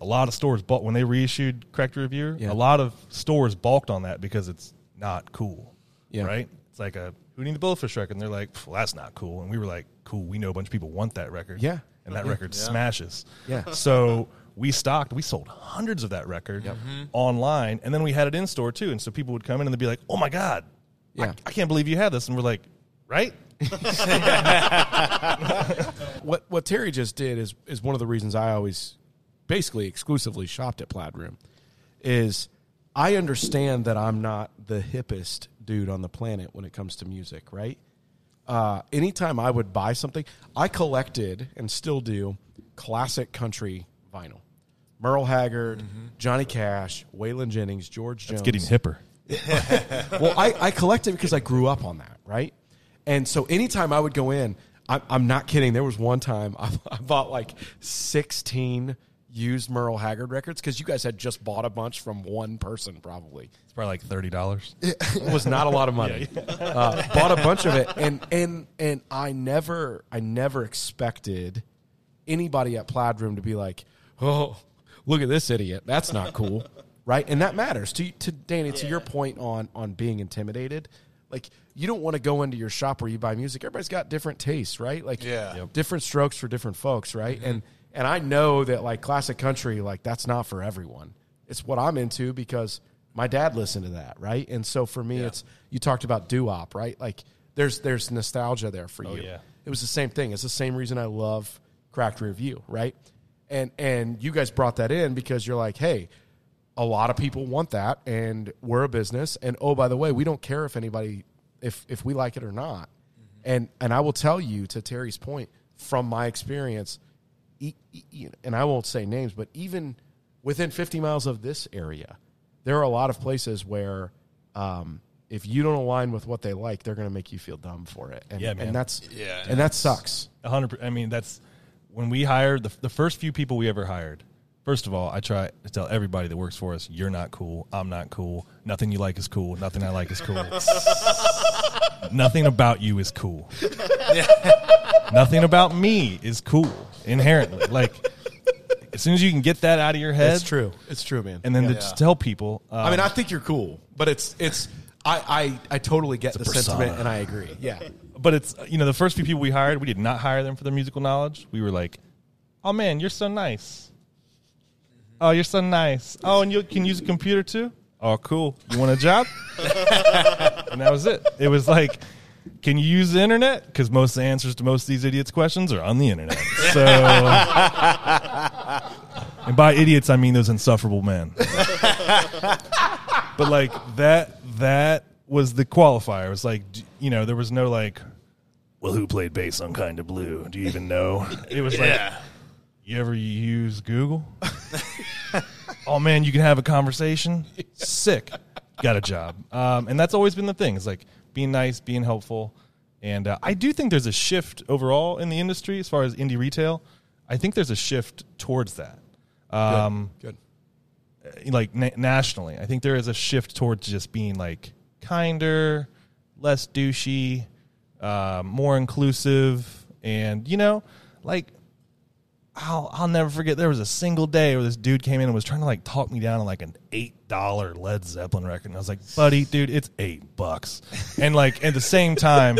A lot of stores bought when they reissued Cracked Rear View. Yeah. A lot of stores balked on that because it's not cool. Yeah. Right? It's like a Hootie and the Blowfish record, and they're like, "Pff, "That's not cool." And we were like, "Cool, we know a bunch of people want that record." Yeah. And that record smashes. Yeah. So we stocked. We sold hundreds of that record mm-hmm. online, and then we had it in store too. And so people would come in and they'd be like, "Oh my god, I- Yeah. I, can't believe you had this." And we're like, "Right." what what Terry just did is is one of the reasons I always basically exclusively shopped at Plaid Room is I understand that I'm not the hippest dude on the planet when it comes to music, right? Uh, anytime I would buy something, I collected and still do classic country vinyl. Merle Haggard, Johnny Cash, Waylon Jennings, George Jones. It's getting hipper. well, I, I collected because I grew up on that, right? And so anytime I would go in, I'm, I'm not kidding. There was one time I, I bought like 16 used Merle Haggard records because you guys had just bought a bunch from one person, probably. It's probably like thirty dollars. It was not a lot of money. Uh, bought a bunch of it, and and and I never, I never expected anybody at Plaid Room to be like, "Oh, look at this idiot. That's not cool." right? And that matters to to Danny. To your point on on being intimidated, like you don't want to go into your shop where you buy music. Everybody's got different tastes, right? Like Yeah. Yep. different strokes for different folks, right? And and I know that like classic country, like that's not for everyone. It's what I'm into because my dad listened to that, right? And so for me, it's you talked about doo wop, right? Like there's there's nostalgia there for oh, you. yeah. It was the same thing. It's the same reason I love Cracked Rear View, right? And and you guys brought that in because you're like, hey, a lot of people want that, and we're a business. And oh, by the way, we don't care if anybody if if we like it or not. Mm-hmm. And and I will tell you to Terry's point from my experience, and I won't say names, but even within 50 miles of this area, there are a lot of places where um, if you don't align with what they like, they're going to make you feel dumb for it. And, Yeah, man. and that's Yeah. and that sucks. Hundred. per- I mean, that's when we hired the the first few people we ever hired. First of all, I try to tell everybody that works for us, you're not cool. I'm not cool. Nothing you like is cool. Nothing I like is cool. Nothing about you is cool. Nothing about me is cool inherently. Like as soon as you can get that out of your head, It's true. It's true, man. and then to just tell people. Um, I mean, I think you're cool, but it's it's I I, I totally get the persona. sentiment, and I agree. Yeah, but it's you know the first few people we hired, we did not hire them for their musical knowledge. We were like, "Oh man, you're so nice. Oh, you're so nice. Oh, and you can use a computer too. Oh, cool. You want a job?" and that was it. It was like, "Can you use the internet?" Because most of the answers to most of these idiots' questions are on the internet. So, and by idiots, I mean those insufferable men. but like that that was the qualifier. It was like you know there was no like, well, who played bass on Kind of Blue? Do you even know? It was like, you ever use Google? oh man, you can have a conversation. Sick, got a job. Um, and that's always been the thing. It's like being nice, being helpful, and uh, I do think there's a shift overall in the industry as far as indie retail. I think there's a shift towards that. Um, good. like na- nationally. I think there is a shift towards just being like kinder, less douchey, uh, more inclusive, and you know, like I'll I'll never forget. There was a single day where this dude came in and was trying to like talk me down on like an eight dollar Led Zeppelin record, and I was like, "Buddy, dude, it's eight bucks," and like at the same time.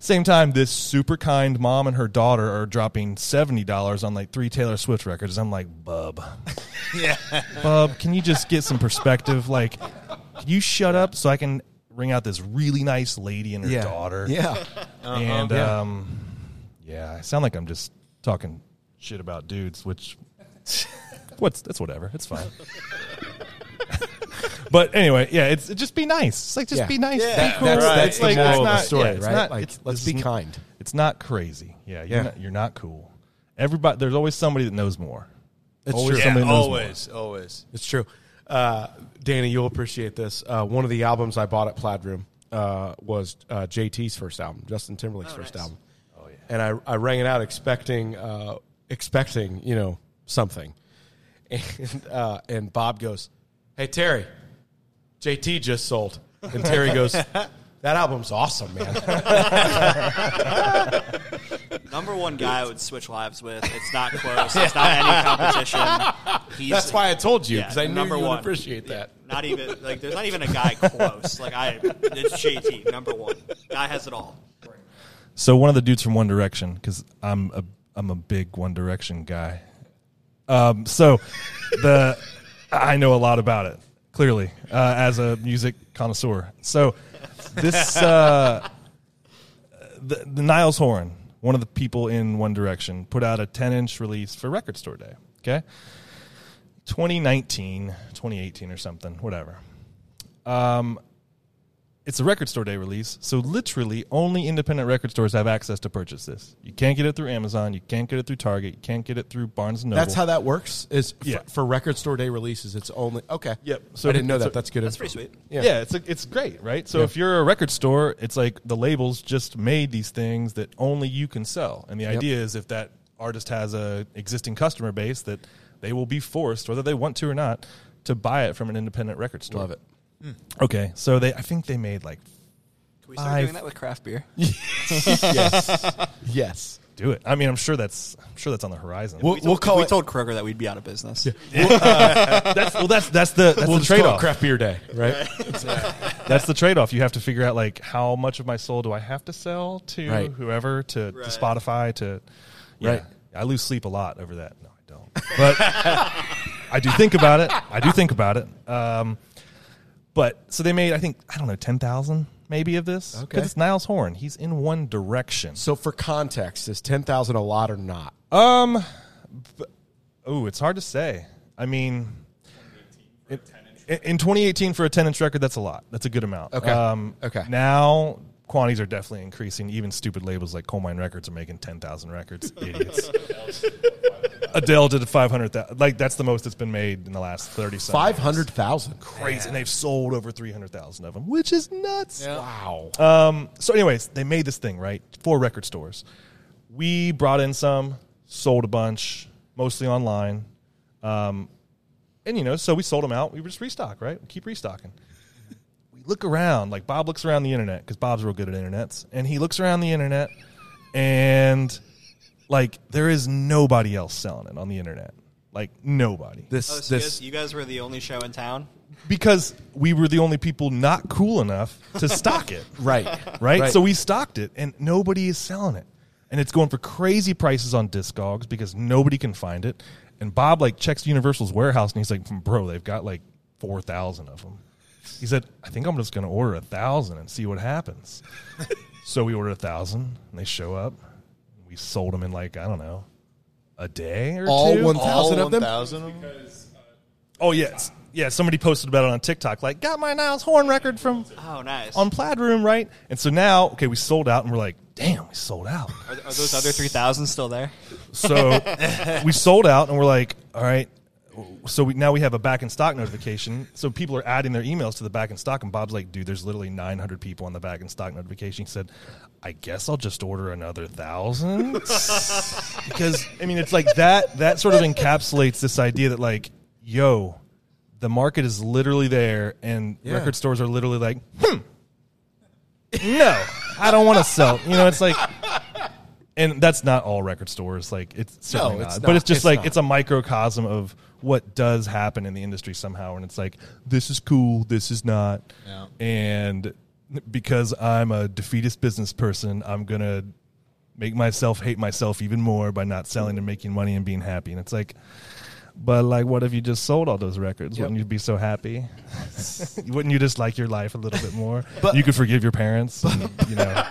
Same time, this super kind mom and her daughter are dropping seventy dollars on like three Taylor Swift records. I'm like, bub, Yeah. bub, can you just get some perspective? Like, can you shut up so I can ring out this really nice lady and her Yeah, daughter? Yeah, and Yeah. um, yeah, I sound like I'm just talking shit about dudes, which what's that's whatever. It's fine. but anyway, yeah, it's it just be nice. It's like just Yeah. be nice, Yeah. be cool. That's, Right. that's It's like the moral it's of not the story, yeah, it's right? not- like, it's- let's this be is- kind. It's not crazy. Yeah, you're Yeah. not you're not cool. Everybody, there's always somebody that knows more. It's always true. somebody Yeah, knows always, always. It's true. Uh, Danny, you'll appreciate this. Uh, one of the albums I bought at Plaid Room uh, was uh, JT's first album, Justin Timberlake's Oh, first nice. album. Oh yeah. And I I rang it out expecting uh, expecting you know something, and uh, and Bob goes, "Hey Terry, JT just sold," and Terry goes, "That album's awesome, man." Number one guy I would switch lives with. It's not close. It's not any competition. He's, That's why I told you Yeah, because I knew number you would one. appreciate that. not even like there's not even a guy close. Like I, it's JT number one. Guy has it all. So one of the dudes from One Direction, because I'm a I'm a big One Direction guy. Um, so the I know a lot about it clearly uh, as a music connoisseur. So this uh, the, the Niall Horan, one of the people in One Direction, put out a 10 inch release for Record Store Day. Okay, 2019, 2018 or something, whatever. Um, it's a record store day release, so literally only independent record stores have access to purchase this. You can't get it through Amazon, you can't get it through Target, you can't get it through Barnes and Noble. That's how that works. Is f- Yeah. for record store day releases, it's only okay. Yep. So So I didn't know so- that. That's good. That's info. pretty sweet. yeah, Yeah. it's a, it's great, right? So Yeah. if you're a record store, it's like the labels just made these things that only you can sell, and the idea is if that artist has a existing customer base that they will be forced, whether they want to or not, to buy it from an independent record store. Love it. Okay, so they I think they made like Can we start Five. doing that with craft beer? Yes. yes. do it. I mean, I'm sure that's I'm sure that's on the horizon. We'll, We we'll told, call we it. told Kroger that we'd be out of business. that's well, that's that's the that's we'll the just trade off. craft beer day, right? That's the trade off. You have to figure out like how much of my soul do I have to sell to Right. whoever to, to Spotify to yeah. Right. I lose sleep a lot over that. No, I don't. But I do think about it. I do think about it. Um, but so they made I think I don't know ten thousand maybe of this Okay. because it's Niall Horan. He's in One Direction. so for context, is ten thousand a lot or not? Um, oh, it's hard to say. I mean, in in 2018 for a 10 inch record, that's a lot. That's a good amount. Okay. Um, Okay. Now quantities are definitely increasing. Even stupid labels like Colemine Records are making 10,000 records. Idiots. Adele did 500,000. Like that's the most it's been made in the last 30 something Five years. hundred thousand. Crazy. And they've sold over 300,000 of them, which is nuts. Wow. Um, so, anyways, they made this thing right for record stores. We brought in some, sold a bunch, mostly online, um, and you know, so we sold them out. We just restock, right? We keep restocking. We look around, like Bob looks around the internet because Bob's real good at internets, and he looks around the internet, and like there is nobody else selling it on the internet, like nobody This Oh, so you, this guys, you guys were the only show in town. because we were the only people not cool enough to stock it. right right? Right. So we stocked it, and nobody is selling it, and it's going for crazy prices on Discogs because nobody can find it. And Bob like checks Universal's warehouse, and he's like, "Bro, they've got like four thousand of them." He said, "I think I'm just going to order a thousand and see what happens." so we ordered a thousand, and they show up. We sold them in like I don't know, a day or All two. 1,000 of them? 1,000 of them? Uh, oh yes, yeah. Somebody posted about it on TikTok, like, "Got my Niall Horan record from Oh, nice. on Plaid Room, right?" And so now, okay, we sold out, and we're like, "Damn, we sold out." are, are those other three thousand still there? So we sold out, and we're like, "All right." So we, now we have a back in stock notification. So people are adding their emails to the back in stock, and Bob's like, "Dude, there's literally 900 people on the back in stock notification." He said, "I guess I'll just order another thousand because I mean, it's like that. That sort of encapsulates this idea that like, yo, the market is literally there, and Yeah. record stores are literally like, hmm, no, I don't want to sell. You know, it's like, and that's not all record stores. Like, it's certainly it's not. not. But it's just It's like not. it's a microcosm of what does happen in the industry somehow, and it's like this is cool, this is not, Yeah. and because I'm a defeatist business person, I'm gonna make myself hate myself even more by not selling and making money and being happy. And it's like, but like, what if you just sold all those records? Wouldn't you be so happy? Wouldn't you just like your life a little bit more? But- you could forgive your parents, and, you know,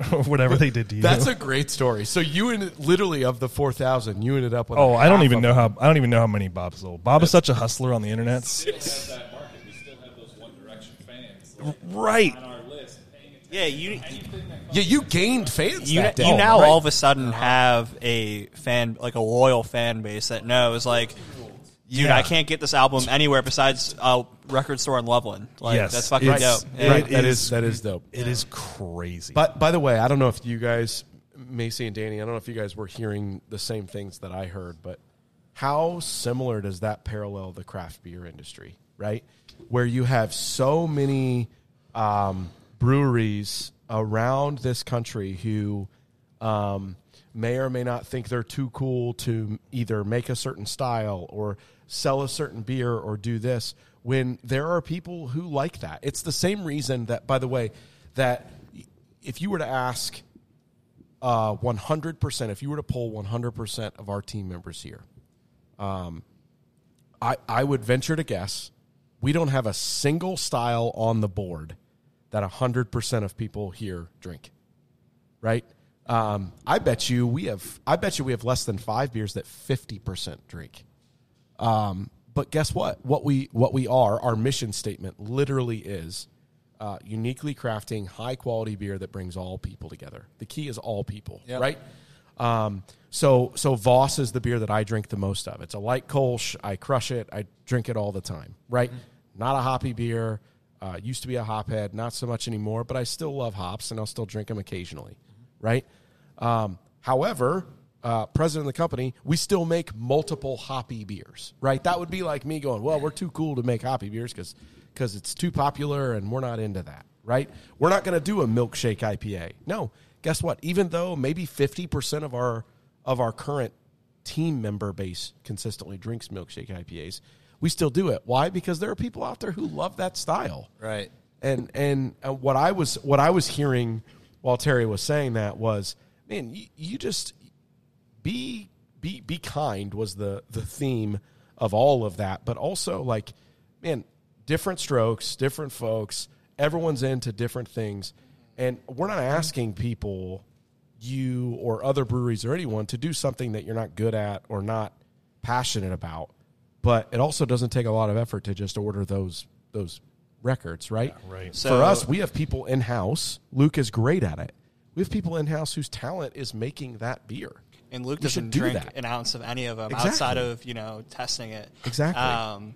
whatever they did to you. That's a great story. So you and literally of the four thousand, you ended up with. oh, a I don't even know how I don't even know how many Bob sold. Bob is such a hustler on the internet. Right. Yeah, you Yeah, you gained fans. you, that day, you now oh, right? all of a sudden have a fan like a loyal fan base that knows like dude, Yeah. I can't get this album anywhere besides a record store in Loveland. Like Yes. that's fucking It's- dope. it Yeah. Right, that is- is that is dope. It is crazy. But by the way, I don't know if you guys, Macy and Danny, I don't know if you guys were hearing the same things that I heard, but how similar does that parallel the craft beer industry, right? Where you have so many um, breweries around this country who um, may or may not think they're too cool to either make a certain style or sell a certain beer or do this when there are people who like that. It's the same reason that, by the way, that if you were to ask uh, 100%, if you were to poll 100% of our team members here, um, I, I would venture to guess we don't have a single style on the board that 100% of people here drink right? Um, I bet you we have. I bet you we have less than five beers that fifty percent drink. Um, but guess what? What we what we are. Our mission statement literally is uh, uniquely crafting high quality beer that brings all people together. The key is all people, Yep. right? Um, so so Voss is the beer that I drink the most of. It's a light Kolsch. I crush it. I drink it all the time, right? Not a hoppy beer. Uh, used to be a hophead, not so much anymore, but I still love hops and I'll still drink them occasionally, right? Um, however, uh, president of the company, we still make multiple hoppy beers, right? That would be like me going, well, we're too cool to make hoppy beers because because it's too popular and we're not into that, right? We're not going to do a milkshake IPA. No, guess what? Even though maybe fifty percent of our of our current team member base consistently drinks milkshake IPAs, we still do it. Why? Because there are people out there who love that style Right. and and uh, what I was what I was hearing while Terry was saying that was, man, you, you just be be be kind was the the theme of all of that, but also like, man, different strokes, different folks, everyone's into different things, and we're not asking people, you or other breweries or anyone, to do something that you're not good at or not passionate about. But it also doesn't take a lot of effort to just order those those records, right? right. So- For us, we have people in house. Luke is great at it. We have people in house whose talent is making that beer. And Luke doesn't do drink that. an ounce of any of them Exactly. outside of you know testing it. Exactly. Um,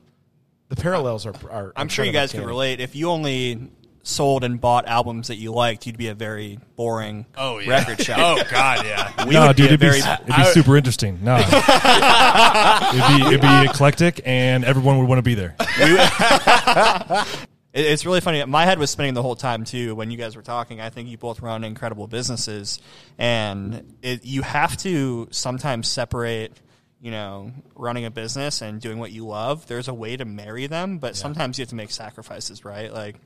The parallels are. are I'm sure you guys can relate. If you only sold and bought albums that you liked, you'd be a very boring Oh, yeah. record shop. Oh God, yeah. we no, would dude, be it'd be, it'd be super interesting. No, it'd be it'd be eclectic, and everyone would want to be there. It- It's really funny. My head was spinning the whole time too when you guys were talking. I think you both run incredible businesses, and it, you have to sometimes separate. You know, running a business and doing what you love. There's a way to marry them, but sometimes you have to make sacrifices, right? Like,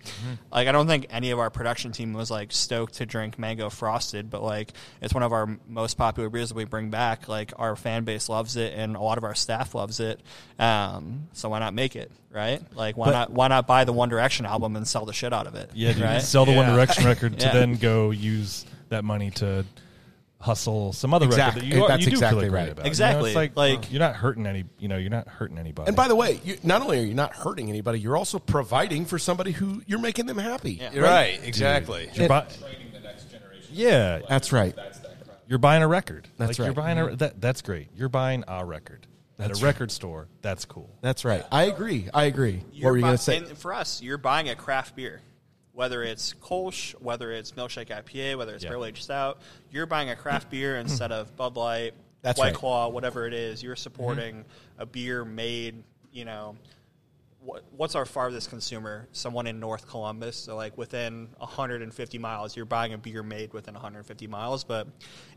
like I don't think any of our production team was like stoked to drink mango frosted, but like it's one of our most popular beers that we bring back. Like our fan base loves it, and a lot of our staff loves it. Um, so why not make it, right? Like why But- not why not buy the One Direction album and sell the shit out of it? Yeah, dude, right. sell the One Direction record to Yeah. then go use that money to hustle some other Exactly. record that you, are, That's you do exactly feel like right. about. Exactly. You know, it's like, Like- you're not hurting any. You know, you're not hurting anybody. And by the way, you, not only are you not hurting anybody, you're also providing for somebody who you're making them happy. Yeah. You're right. Exactly. you're bu- yeah, That's right. you're buying a record. That's like, You're right. buying a mm-hmm. that, that's great. You're buying a record at a record store. That's cool. That's right. I agree. I agree. what You're were you buy- going to say? And for us, you're buying a craft beer, whether it's Kolsch, whether it's Milkshake IPA, whether it's Yeah. Barrel Aged Stout. You're buying a craft mm. beer instead of Bud Light, That's White right. Claw, whatever it is. You're mm-hmm. supporting a beer made. You know, what, what's our farthest consumer? Someone in North Columbus, so like within 150 miles, you're buying a beer made within 150 miles. But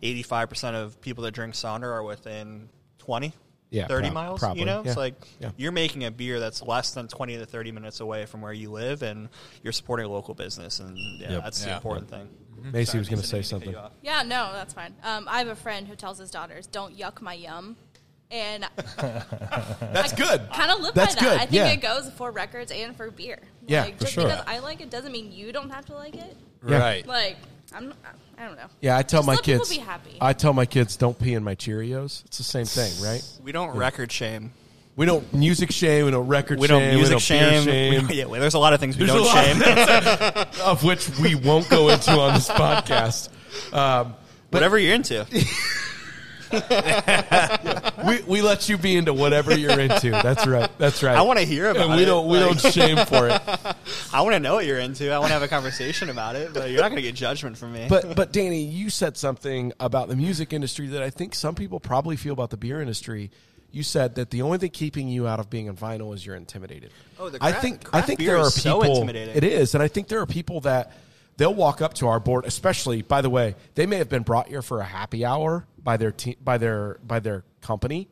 85% of people that drink Sonder are within 20. Yeah, 30 prob- miles, probably, you know? yeah. It's like Yeah. you're making a beer that's less than 20 to 30 minutes away from where you live and you're supporting a local business and yeah, Yep. that's the Yeah. important thing. Macy Sorry, was going to say I didn't mean something. to cut you Yeah, no, that's fine. Um, I have a friend who tells his daughters, "Don't yuck my yum," and That's good. kind of live That's by that. good, I think yeah. it goes for records and for beer. Yeah, like, for just sure. because I like it doesn't mean you don't have to like it. Right. Like, I'm, I don't know. Yeah, I tell Just my let people kids. be happy. I tell my kids don't pee in my Cheerios. It's the same thing, right? We don't record shame. We don't music shame. We don't record We shame. don't music we don't shame. beer shame. We- yeah, well, there's a lot of things we There's a don't lot shame. of which we won't go into on this podcast. Um, Whatever you're into. we we let you be into whatever you're into. That's right. That's right. I want to hear about and we it. don't we Like, don't shame for it. I want to know what you're into. I want to have a conversation about it, but you're not going to get judgment from me. But but Danny, you said something about the music industry that I think some people probably feel about the beer industry. You said that the only thing keeping you out of being on vinyl is you're intimidated. Oh, the I craft- think I think beer there are is so people. It is, and I think there are people that they'll walk up to our board. Especially, by the way, they may have been brought here for a happy hour by their team by their by their company.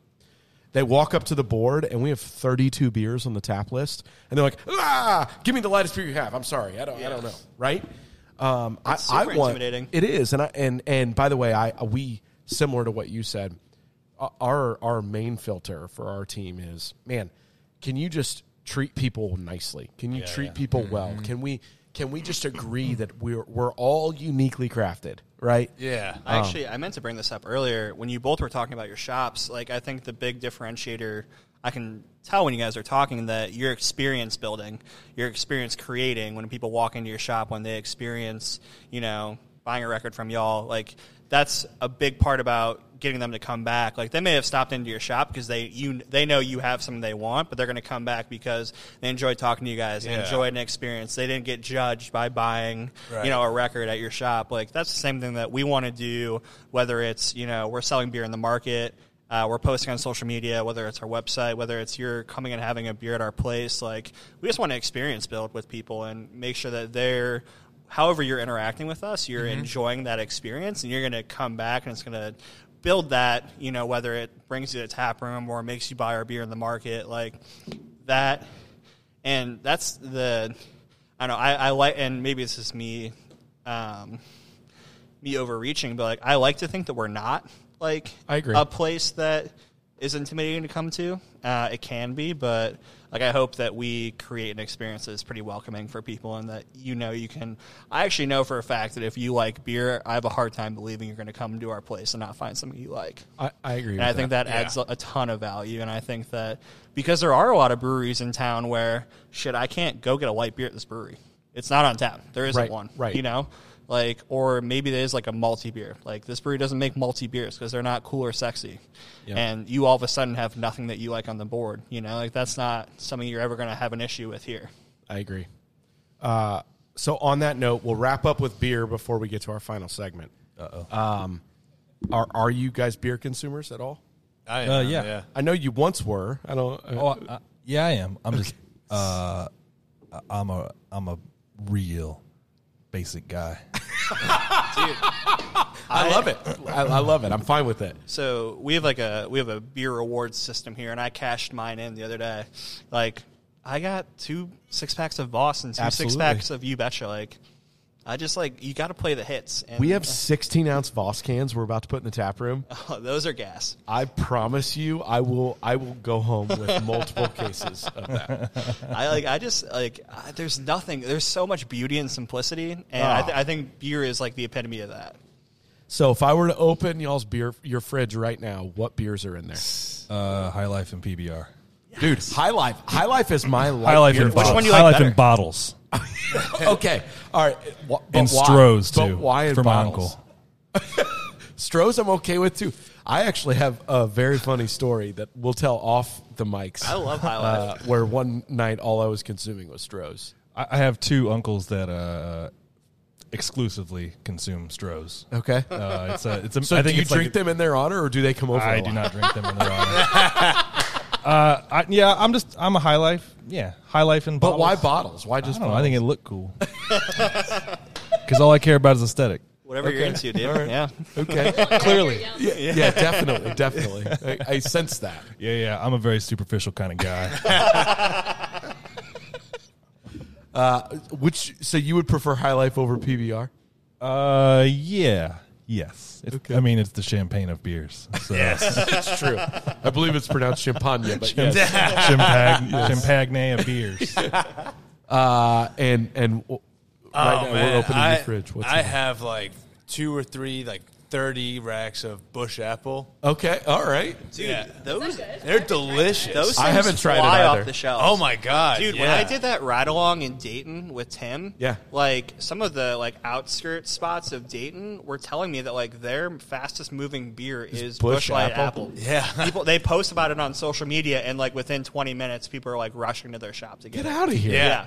They walk up to the board, and we have 32 beers on the tap list, and they're like, "Ah, give me the lightest beer you have." I'm sorry, I don't, I don't know, right? Um, I, That's I want intimidating. it is, and I and and by the way, I we similar to what you said. Our our main filter for our team is man. Can you just treat people nicely? Can you treat people well? Can we can we just agree that we're we're all uniquely crafted, right? Yeah. I um, actually, I meant to bring this up earlier when you both were talking about your shops. Like, I think the big differentiator, I can tell when you guys are talking that your experience building, your experience creating, when people walk into your shop, when they experience, you know, buying a record from y'all, like that's a big part about getting them to come back. Like they may have stopped into your shop because they you they know you have something they want, but they're going to come back because they enjoyed talking to you guys, they Yeah. enjoyed an experience. They didn't get judged by buying, Right. you know, a record at your shop. Like that's the same thing that we want to do. Whether it's you know we're selling beer in the market, uh, we're posting on social media, whether it's our website, whether it's you're coming and having a beer at our place. Like we just want to experience build with people and make sure that they're. However, you're interacting with us, you're enjoying that experience, and you're going to come back, and it's going to build that. You know, whether it brings you to the tap room or makes you buy our beer in the market, like that and that's the I don't know I, I like and maybe this is me um, me overreaching, but like I like to think that we're not like I agree. a place that is intimidating to come to. Uh, it can be, but like I hope that we create an experience that is pretty welcoming for people, and that you know you can. I actually know for a fact that if you like beer, I have a hard time believing you're going to come to our place and not find something you like. I, I agree. And I think that, adds a, a ton of value. And I think that because there are a lot of breweries in town where shit, I can't go get a light beer at this brewery. It's not on tap. There isn't Right, one. right. You know, like or maybe there's like a multi beer. Like this brewery doesn't make multi beers because they're not cool or sexy. Yeah. And you all of a sudden have nothing that you like on the board. You know, like that's not something you're ever going to have an issue with here. I agree. Uh, so on that note, we'll wrap up with beer before we get to our final segment. Uh oh. Um, are are you guys beer consumers at all? I Uh, am, yeah. I know you once were. I don't. uh, Oh, I, I- yeah, I am. I'm just, uh, I- I'm a, I'm a real basic guy. I love it. I, I love it. I'm fine with it. So we have like a we have a beer rewards system here, and I cashed mine in the other day. Like I got two six packs of Voss and two Absolutely. six packs of You Betcha. Like I just like you got to play the hits. And We have 16 ounce Voss cans we're about to put in the tap room. those are gas. I promise you, I will. I will go home with multiple cases of that. I like I just like I, there's nothing. There's so much beauty and simplicity, and I, th- Ah. I think beer is like the epitome of that. So if I were to open y'all's beer, your fridge right now, what beers are in there, Uh, High Life and PBR. dude? High Life. High Life is my light High Life in bottles. all- one you High Life better? in bottles. okay, all right. But And why- Stroh's, but too, why in for my bottles? Stroh's I'm okay with too. I actually have a very funny story that we'll tell off the mics. I love High uh, where one night all I was consuming was Stroh's. I, I have two uncles that uh, exclusively consume Strohs. Okay. Uh, it's a, it's a, so I think do you it's like drink them in their honor, or do they come over? I a do lot? not drink them in their honor. Uh, I, yeah, I'm just I'm a High Life. Yeah, High Life in But bottles. why bottles? Why I just? don't know. bottles? I think it looked cool. Because all I care about is aesthetic. Whatever you're into, dude. Yeah. okay. Clearly. Yeah, yeah, definitely, definitely. I, I sense that. Yeah, yeah. I'm a very superficial kind of guy. Uh which so you would prefer High Life over PBR? uh, yeah, yes. It's, I mean, it's the champagne of beers. So. It's true. I believe it's pronounced champagne, but yes. Champagne, champagne of beers. Uh, and and w- right now we're opening I, the fridge. What's I in it? have like two or three like thirty racks of Busch apple. Okay, all right. Dude, Yeah. those They're delicious. those I things haven't tried it fly either. off the shelves. oh my god, Dude, yeah. when I did that ride along in Dayton with Tim, Yeah. like some of the like outskirts spots of Dayton were telling me that like their fastest moving beer is Busch Bush Light Apple? Apple. Yeah. people they post about it on social media, and like within 20 minutes, people are like rushing to their shop to get, Get it. out of here. Yeah.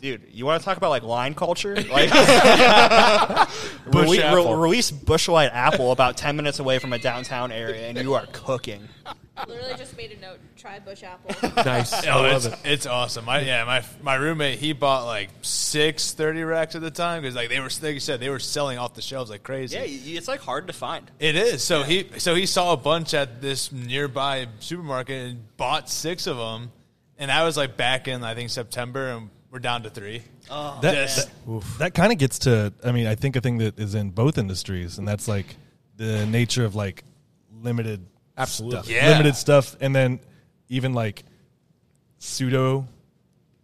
Dude, you want to talk about like line culture? Like, Busch rele- re- release Busch Light Apple about 10 minutes away from a downtown area, and you are cooking. Literally just made a note. Try Busch Apple. Nice. Oh, I Oh, love it's, it. it's awesome. I, yeah, my my roommate he bought like six 30 racks at the time because like they were like you said they were selling off the shelves like crazy. Yeah, y- it's like hard to find. It is. So he so he saw a bunch at this nearby supermarket and bought six of them, and I was like back in I think September, and we're down to three. Oh, That, Just- that, that kind of gets to, I mean, I think a thing that is in both industries, and that's like the nature of like limited Absolutely. stuff. Yeah. Limited stuff, and then even like pseudo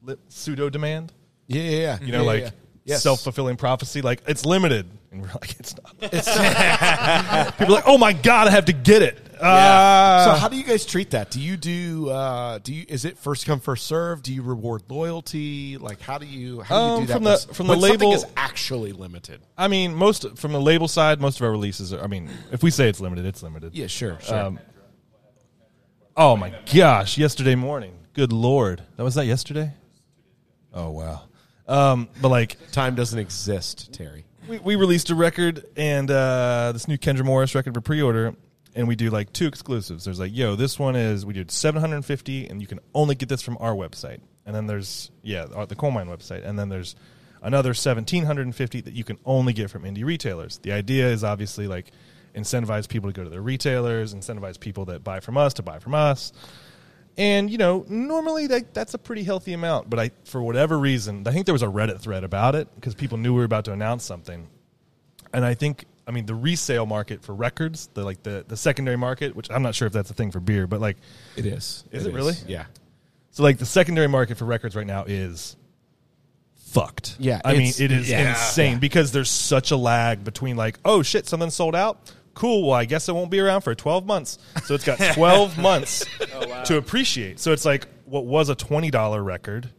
li- pseudo demand. Yeah, yeah, yeah. You know, Yeah, yeah, like yeah. Yes. self fulfilling prophecy. Like it's limited, and we're like, it's not. it's People are like, oh my god, I have to get it. Uh, so how do you guys treat that? Do you do? Uh, do you? Is it first come first serve? Do you reward loyalty? Like how do you? How do you Um, do that from the- when- from the when something label- is actually limited. I mean, most from the label side, most of our releases. Are, I mean, if we say it's limited, it's limited. Yeah, sure, sure. Um, oh my gosh! Yesterday morning. Good lord, that was that yesterday. Oh wow. Um, but like Time doesn't exist, Terry. We, we released a record and uh, this new Kendra Morris record for pre-order, and we do like two exclusives. There's like, yo, this one is we did 750, and you can only get this from our website. And then there's yeah, the Colemine website, and then there's another 1750 that you can only get from indie retailers. The idea is obviously like incentivize people to go to their retailers, incentivize people that buy from us to buy from us. And you know, normally that, that's a pretty healthy amount, but I, for whatever reason, I think there was a Reddit thread about it because people knew we were about to announce something, and I think, I mean, the resale market for records, the like the the secondary market, which I'm not sure if that's a thing for beer, but like, It is. Is it really? Yeah. so like the secondary market for records right now is fucked. Yeah, I mean, it is yeah, insane yeah. because there's such a lag between like, oh shit, something sold out. Cool. Well, I guess it won't be around for 12 months. So it's got 12 months oh, to appreciate. So it's like what was a $20 record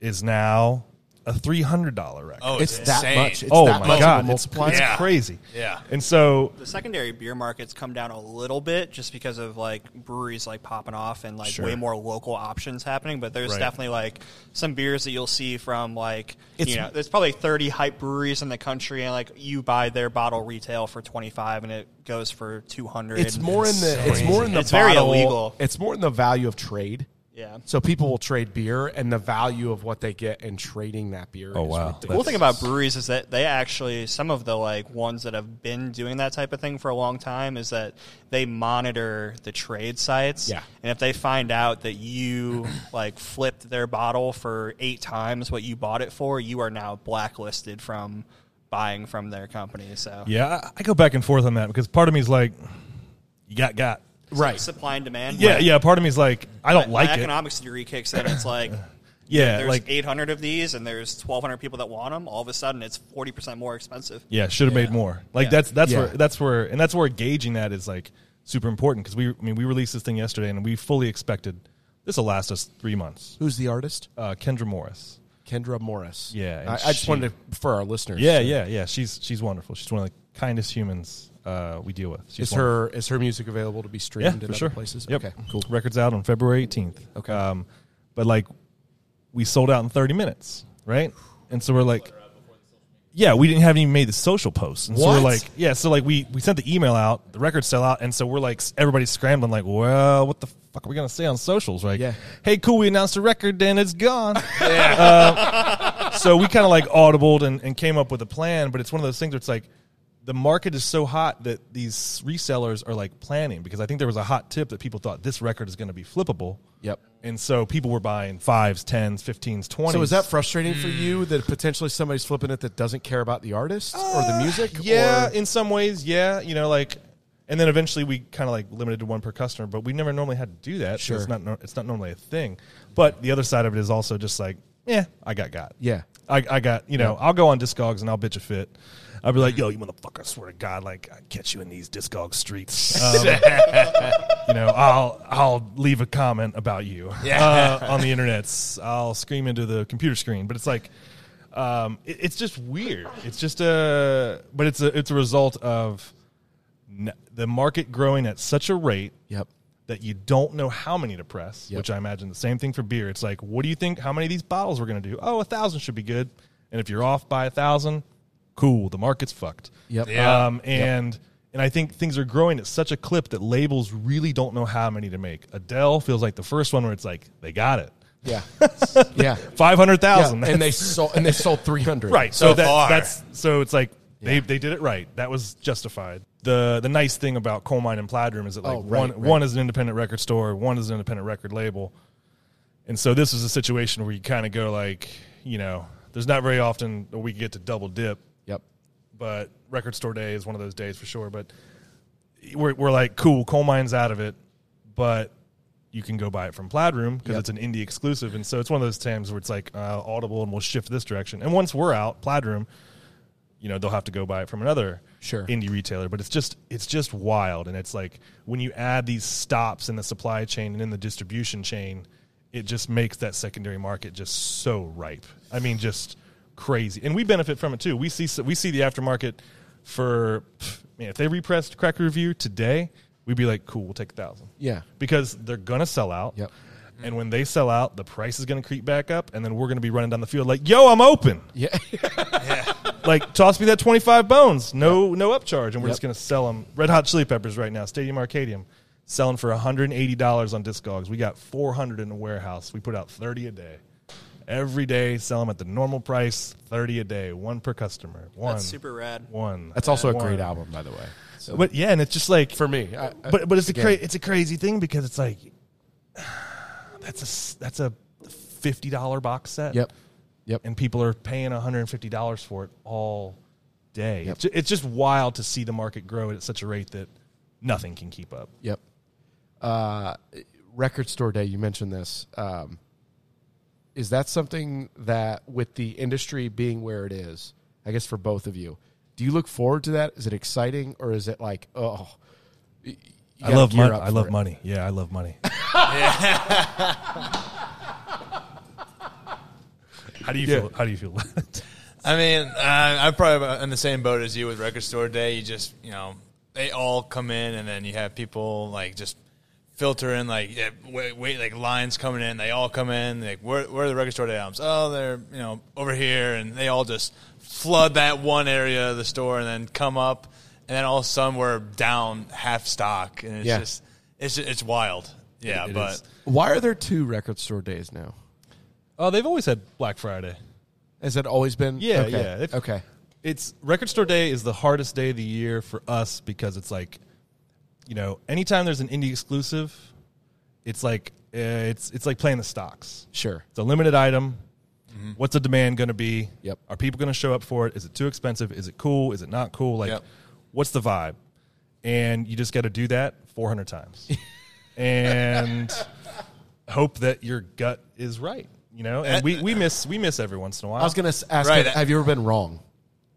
is now a $300 record. Oh, It's it's, that insane. much. It's oh that my much god, it's, multiplier. it's Yeah. crazy. Yeah. And so the secondary beer markets come down a little bit just because of like breweries like popping off and like Sure. way more local options happening. But there's Right. definitely like some beers that you'll see from like It's- you know there's probably 30 hype breweries in the country and like you buy their bottle retail for 25 and it goes for 200. It's more in the. It's more in the. It's very illegal. It's more in the value of trade. Yeah. So people will trade beer, and the value of what they get in trading that beer. Oh, is wow. ridiculous. The cool thing about breweries is that they actually some of the like ones that have been doing that type of thing for a long time is that they monitor the trade sites. Yeah. And if they find out that you like flipped their bottle for eight times what you bought it for, you are now blacklisted from buying from their company. So yeah, I, I go back and forth on that because part of me is like, you got got. Right? supply and demand. Yeah, yeah. Part of me is like, I don't when like it. economics degree kicks in. It's like Yeah, there's like 800 of these and there's 1,200 people that want them. All of a sudden, it's 40 percent more expensive. Yeah, should have made more. Like Yeah. that's that's Yeah. where that's where and that's where gauging that is like super important because we I mean we released this thing yesterday and we fully expected this will last us three months. Who's the artist? Uh, Kendra Morris. Kendra Morris. Yeah, and I, I just she- wanted to for our listeners. Yeah, to- yeah, yeah. She's she's wonderful. She's one of the kindest humans uh, we deal with. She's Is wonderful. her is her music available to be yeah streamed for in sure other places? Yep. Okay, cool. Records out on February eighteenth. Okay. um, but like we sold out in thirty minutes, right? And so we're like. Yeah, we didn't have even made the social posts, and so we're like, yeah, so like we we sent the email out, the records sell out, and so we're like, everybody's scrambling, like, well, what the fuck are we gonna say on socials, right? Yeah. Hey, cool, we announced a record, then it's gone. Uh, so we kind of like audibled and, and came up with a plan, but it's one of those things where it's like the market is so hot that these resellers are like planning because I think there was a hot tip that people thought this record is going to be flippable. Yep. And so people were buying fives, tens, fifteens, twenties. So is that frustrating for you that potentially somebody's flipping it that doesn't care about the artist or the music? Uh, Yeah, or- in some ways, yeah. You know, like, and then eventually we kind of like limited to one per customer, but we never normally had to do that. Sure. it's not it's not normally a thing. But the other side of it is also just like yeah, I got got. Yeah. I, I got you know I'll go on Discogs and I'll bitch a fit. I'll be like, yo, you motherfucker! I swear to God, like I catch you in these Discog streets. Um, you know, I'll I'll leave a comment about you uh, on the internet. I'll scream into the computer screen, but it's like. Um, it- it's just weird. It's just a, but it's a, it's a result of n- the market growing at such a rate Yep. that you don't know how many to press, Yep. which I imagine the same thing for beer. It's like, what do you think? How many of these bottles we're going to do? Oh, a thousand should be good. And if you're off by a thousand, cool. The market's fucked. Yep. Yeah. Um, and and I think things are growing at such a clip that labels really don't know how many to make. Adele feels like the first one where it's like they got it, Yeah. yeah. five hundred Yeah, and they sold and they sold 300. right. So, So that, far. that's so it's like they they did it right. That was justified. The the nice thing about Colemine and Plaid Room is that like Oh, right, one right. one is an independent record store, one is an independent record label, and so this is a situation where you kind of go like, you know, there's not very often that we get to double dip, Yep. But Record Store Day is one of those days for sure. But we're we're like, cool, Colemine's out of it, but you can go buy it from Plaid Room because Yep. it's an indie exclusive, and so it's one of those times where it's like uh, Audible, and we'll shift this direction. And once we're out, Plaid Room, you know, they'll have to go buy it from another Sure. indie retailer. But it's just it's just wild, and it's like when you add these stops in the supply chain and in the distribution chain, it just makes that secondary market just so ripe. I mean, just crazy, and we benefit from it too. We see we see the aftermarket for man. If they repressed Cracked Rear View today, we'd be like, cool, we'll take a thousand Yeah. because they're gonna sell out. Yep. And when they sell out, the price is going to creep back up, and then we're going to be running down the field like, "Yo, I'm open." Yeah. Like, toss me that 25 bones, no, no upcharge, and we're Yep. just going to sell them. Red Hot Chili Peppers right now, Stadium Arcadium, selling for 180 dollars on Discogs. We got 400 in the warehouse. We put out 30 a day. Every day, sell them at the normal price, 30 a day, one per customer. One. That's super rad. One. That's also a One. great album, by the way. So But yeah, and it's just like for me, I, I- but but it's a again, cra- it's a crazy thing because it's like that's a s- that's a fifty dollar box set. Yep. Yep. and people are paying one hundred and fifty dollars for it all day. Yep. It's, ju- it's just wild to see the market grow at such a rate that nothing can keep up. Yep. Uh, record store day. You mentioned this. Um, is that something that, with the industry being where it is, I guess for both of you, do you look forward to that? Is it exciting, or is it like, oh, I love money. up I love it? money. Yeah, I love money. How do you Yeah. feel? How do you feel? I mean, uh, I'm probably in the same boat as you with Record Store Day. You just, you know, they all come in, and then you have people like just filter in, like, yeah, wait, wait, like lines coming in. They all come in, like, where, where are the Record Store Day albums? Oh, they're, you know, over here, and they all just flood that one area of the store, and then come up, and then all of a sudden we're down half stock, and it's Yeah. just, it's it's wild. Yeah, It but is. why are there two record store days now? oh, they've always had Black Friday. Has it always been? Yeah, okay. yeah. If- okay. it's record store day is the hardest day of the year for us because it's like you know anytime there's an indie exclusive it's like uh, it's it's like playing the stocks Sure. it's a limited item what's the demand going to be Yep. are people going to show up for it is it too expensive is it cool is it not cool like Yep. what's the vibe and you just got to do that 400 times and hope that your gut is right you know and we, we miss we miss every once in a while I was going to ask, Right. have, have you ever been wrong?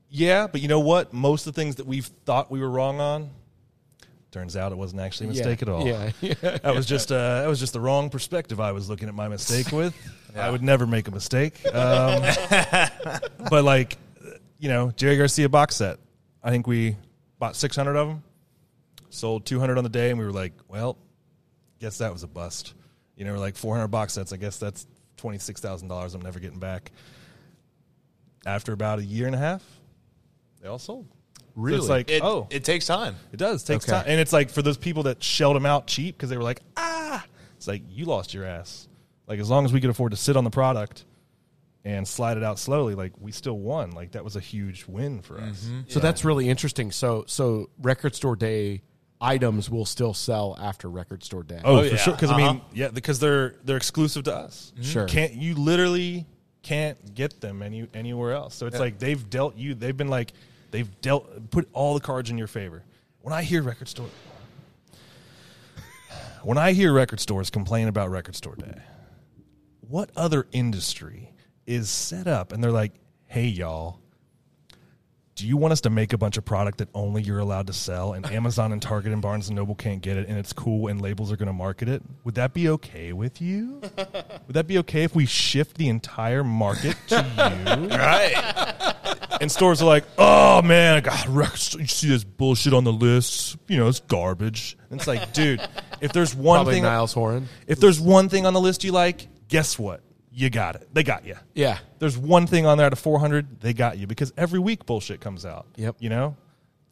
yeah, but you know what? Most of the things that we've thought we were wrong on, turns out it wasn't actually a mistake at all. Yeah. yeah. That was just uh, that was just the wrong perspective I was looking at my mistake with. I would never make a mistake. Um, but like, you know, Jerry Garcia box set. I think we bought 600 of them, sold 200 on the day, and we were like, well, guess that was a bust. You know, we're like 400 box sets. I guess that's twenty six thousand dollars. I'm never getting back. After about a year and a half, they all sold. So Really? it's like, it, oh, it takes time. it does. It takes Okay. time. And it's like for those people that shelled them out cheap because they were like, ah, it's like you lost your ass. Like as long as we could afford to sit on the product and slide it out slowly, like we still won. Like that was a huge win for us. So that's really interesting. So so record store day items will still sell after record store day. Oh, Oh, for yeah. sure. Because I mean, Uh-huh. yeah, because they're they're exclusive to us. Sure. Can't you literally can't get them any anywhere else. So it's like they've dealt you. They've been like they've dealt put all the cards in your favor. When I hear record store, when I hear record stores complain about record store day, what other industry is set up, and they're like, "Hey, y'all." Do you want us to make a bunch of product that only you're allowed to sell, and Amazon and Target and Barnes and Noble can't get it, and it's cool, and labels are going to market it? Would that be okay with you? Would that be okay if we shift the entire market to you? Right. And stores are like, oh man, God, records, you see this bullshit on the list. You know, it's garbage. And it's like, dude, if there's one Probably thing, Niall Horan. if there's one thing on the list you like, guess what? You got it. They got you. Yeah. There's one thing on there out of 400, they got you because every week bullshit comes out. Yep. You know,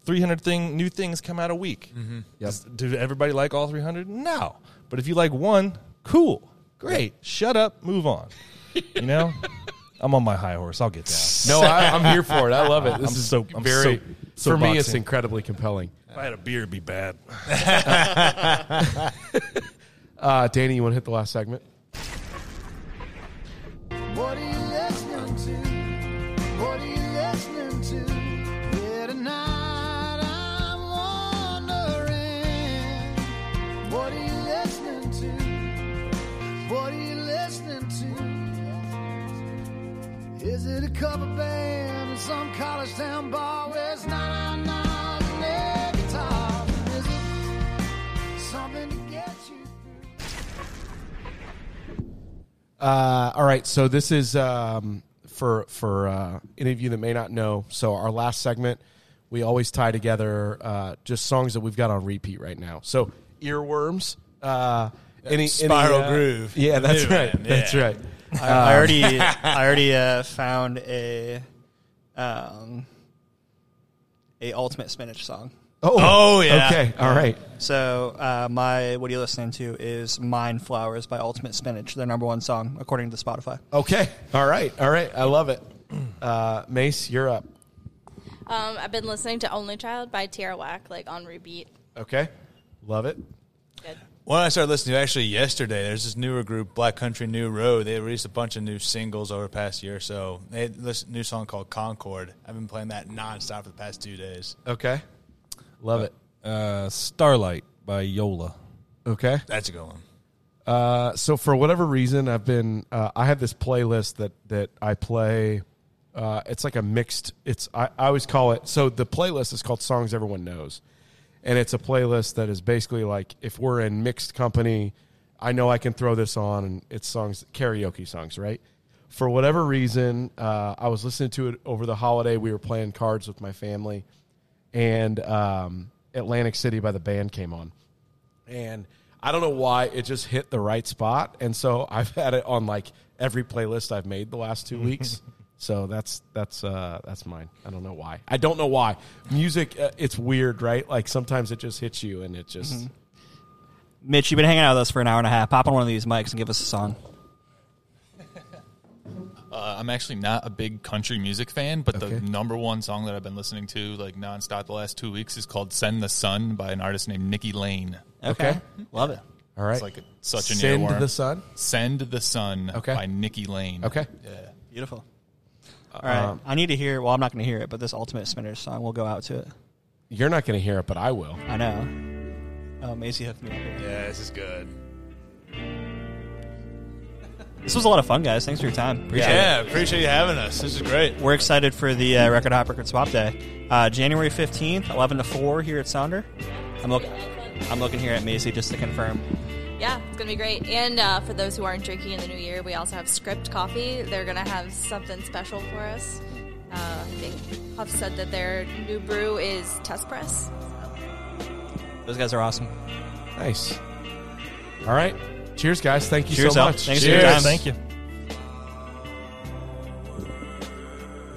300 thing new things come out a week. Mm-hmm. Yep. Does- Do everybody like all 300? No. But if you like one, cool, great. Shut up, move on. You know, I'm on my high horse. I'll get down. No, I, I'm here for it. I love it. This I'm is so- I'm very. so- so for me, it's boxing. incredibly compelling. If I had a beer, it'd be bad. Uh, Danny, you want to hit the last segment? What are you cover band in some college town bar where it's nine nine and? Is it something to get you? Uh, all right, so this is um, for for uh, any of you that may not know. So our last segment, we always tie together uh, just songs that we've got on repeat right now. So earworms, uh, any Spiral any, uh, Groove. Yeah, that's right. one, That's yeah. right. I, I already, I already uh, found a, um, a ultimate spinach song. Oh, Oh, yeah. Okay, all right. So uh, my what are you listening to is "Mind Flowers" by Ultimate Spinach, their number one song according to Spotify. Okay, all right, all right. I love it. Uh, Mace, you're up. Um, I've been listening to Only Child by Tierra Whack, like on repeat. Okay, love it. Good. One I started listening to actually yesterday. There's this newer group, Black Country New Road. They released a bunch of new singles over the past year or so. They had this new song called Concord. I've been playing that nonstop for the past two days. Okay, love it. Uh, Starlight by Yola. Okay. That's a good one. Uh, so for whatever reason, I've been uh, I have this playlist that that I play. Uh, it's like a mixed. It's I, I always call it. So the playlist is called Songs Everyone Knows, and it's a playlist that is basically like if we're in mixed company, I know I can throw this on, and it's songs karaoke songs, right? For whatever reason, uh, I was listening to it over the holiday. We were playing cards with my family, and um, Atlantic City by the band came on and I don't know why it just hit the right spot, and so I've had it on like every playlist I've made the last two weeks. So that's that's uh, that's mine. I don't know why. I don't know why. Music, uh, it's weird, right? Like sometimes it just hits you, and it just Mitch, you've been hanging out with us for an hour and a half. Pop on one of these mics and give us a song. Uh, I'm actually not a big country music fan, but Okay. the number one song that I've been listening to like nonstop the last two weeks is called "Send the Sun" by an artist named Nikki Lane. Okay, love it. all right. It's like a, such an Send earworm. the sun. "Send the Sun" Okay. by Nikki Lane. Okay, Yeah. Beautiful. All right, Um, I need to hear. Well, I'm not going to hear it, but this Ultimate Spinach song, we'll go out to it. you're not going to hear it, but I will. I know. Oh, Macy hooked me up. here. Yeah, this is good. This was a lot of fun, guys. Thanks for your time. Appreciate it. Yeah, appreciate you having us. This is great. We're excited for the uh, Record Hop Record Swap Day, uh, January fifteenth, eleven to four here at Sonder. I'm looking. I'm looking here at Macy just to confirm. Yeah, it's gonna be great. And uh, for those who aren't drinking in the new year, we also have Script Coffee. They're gonna have something special for us. Uh, I think Huff said that their new brew is Test Press. Those guys are awesome. Nice. All right. Cheers, guys. Thank you Cheers, so Al. much. Thanks for your time. Thank you.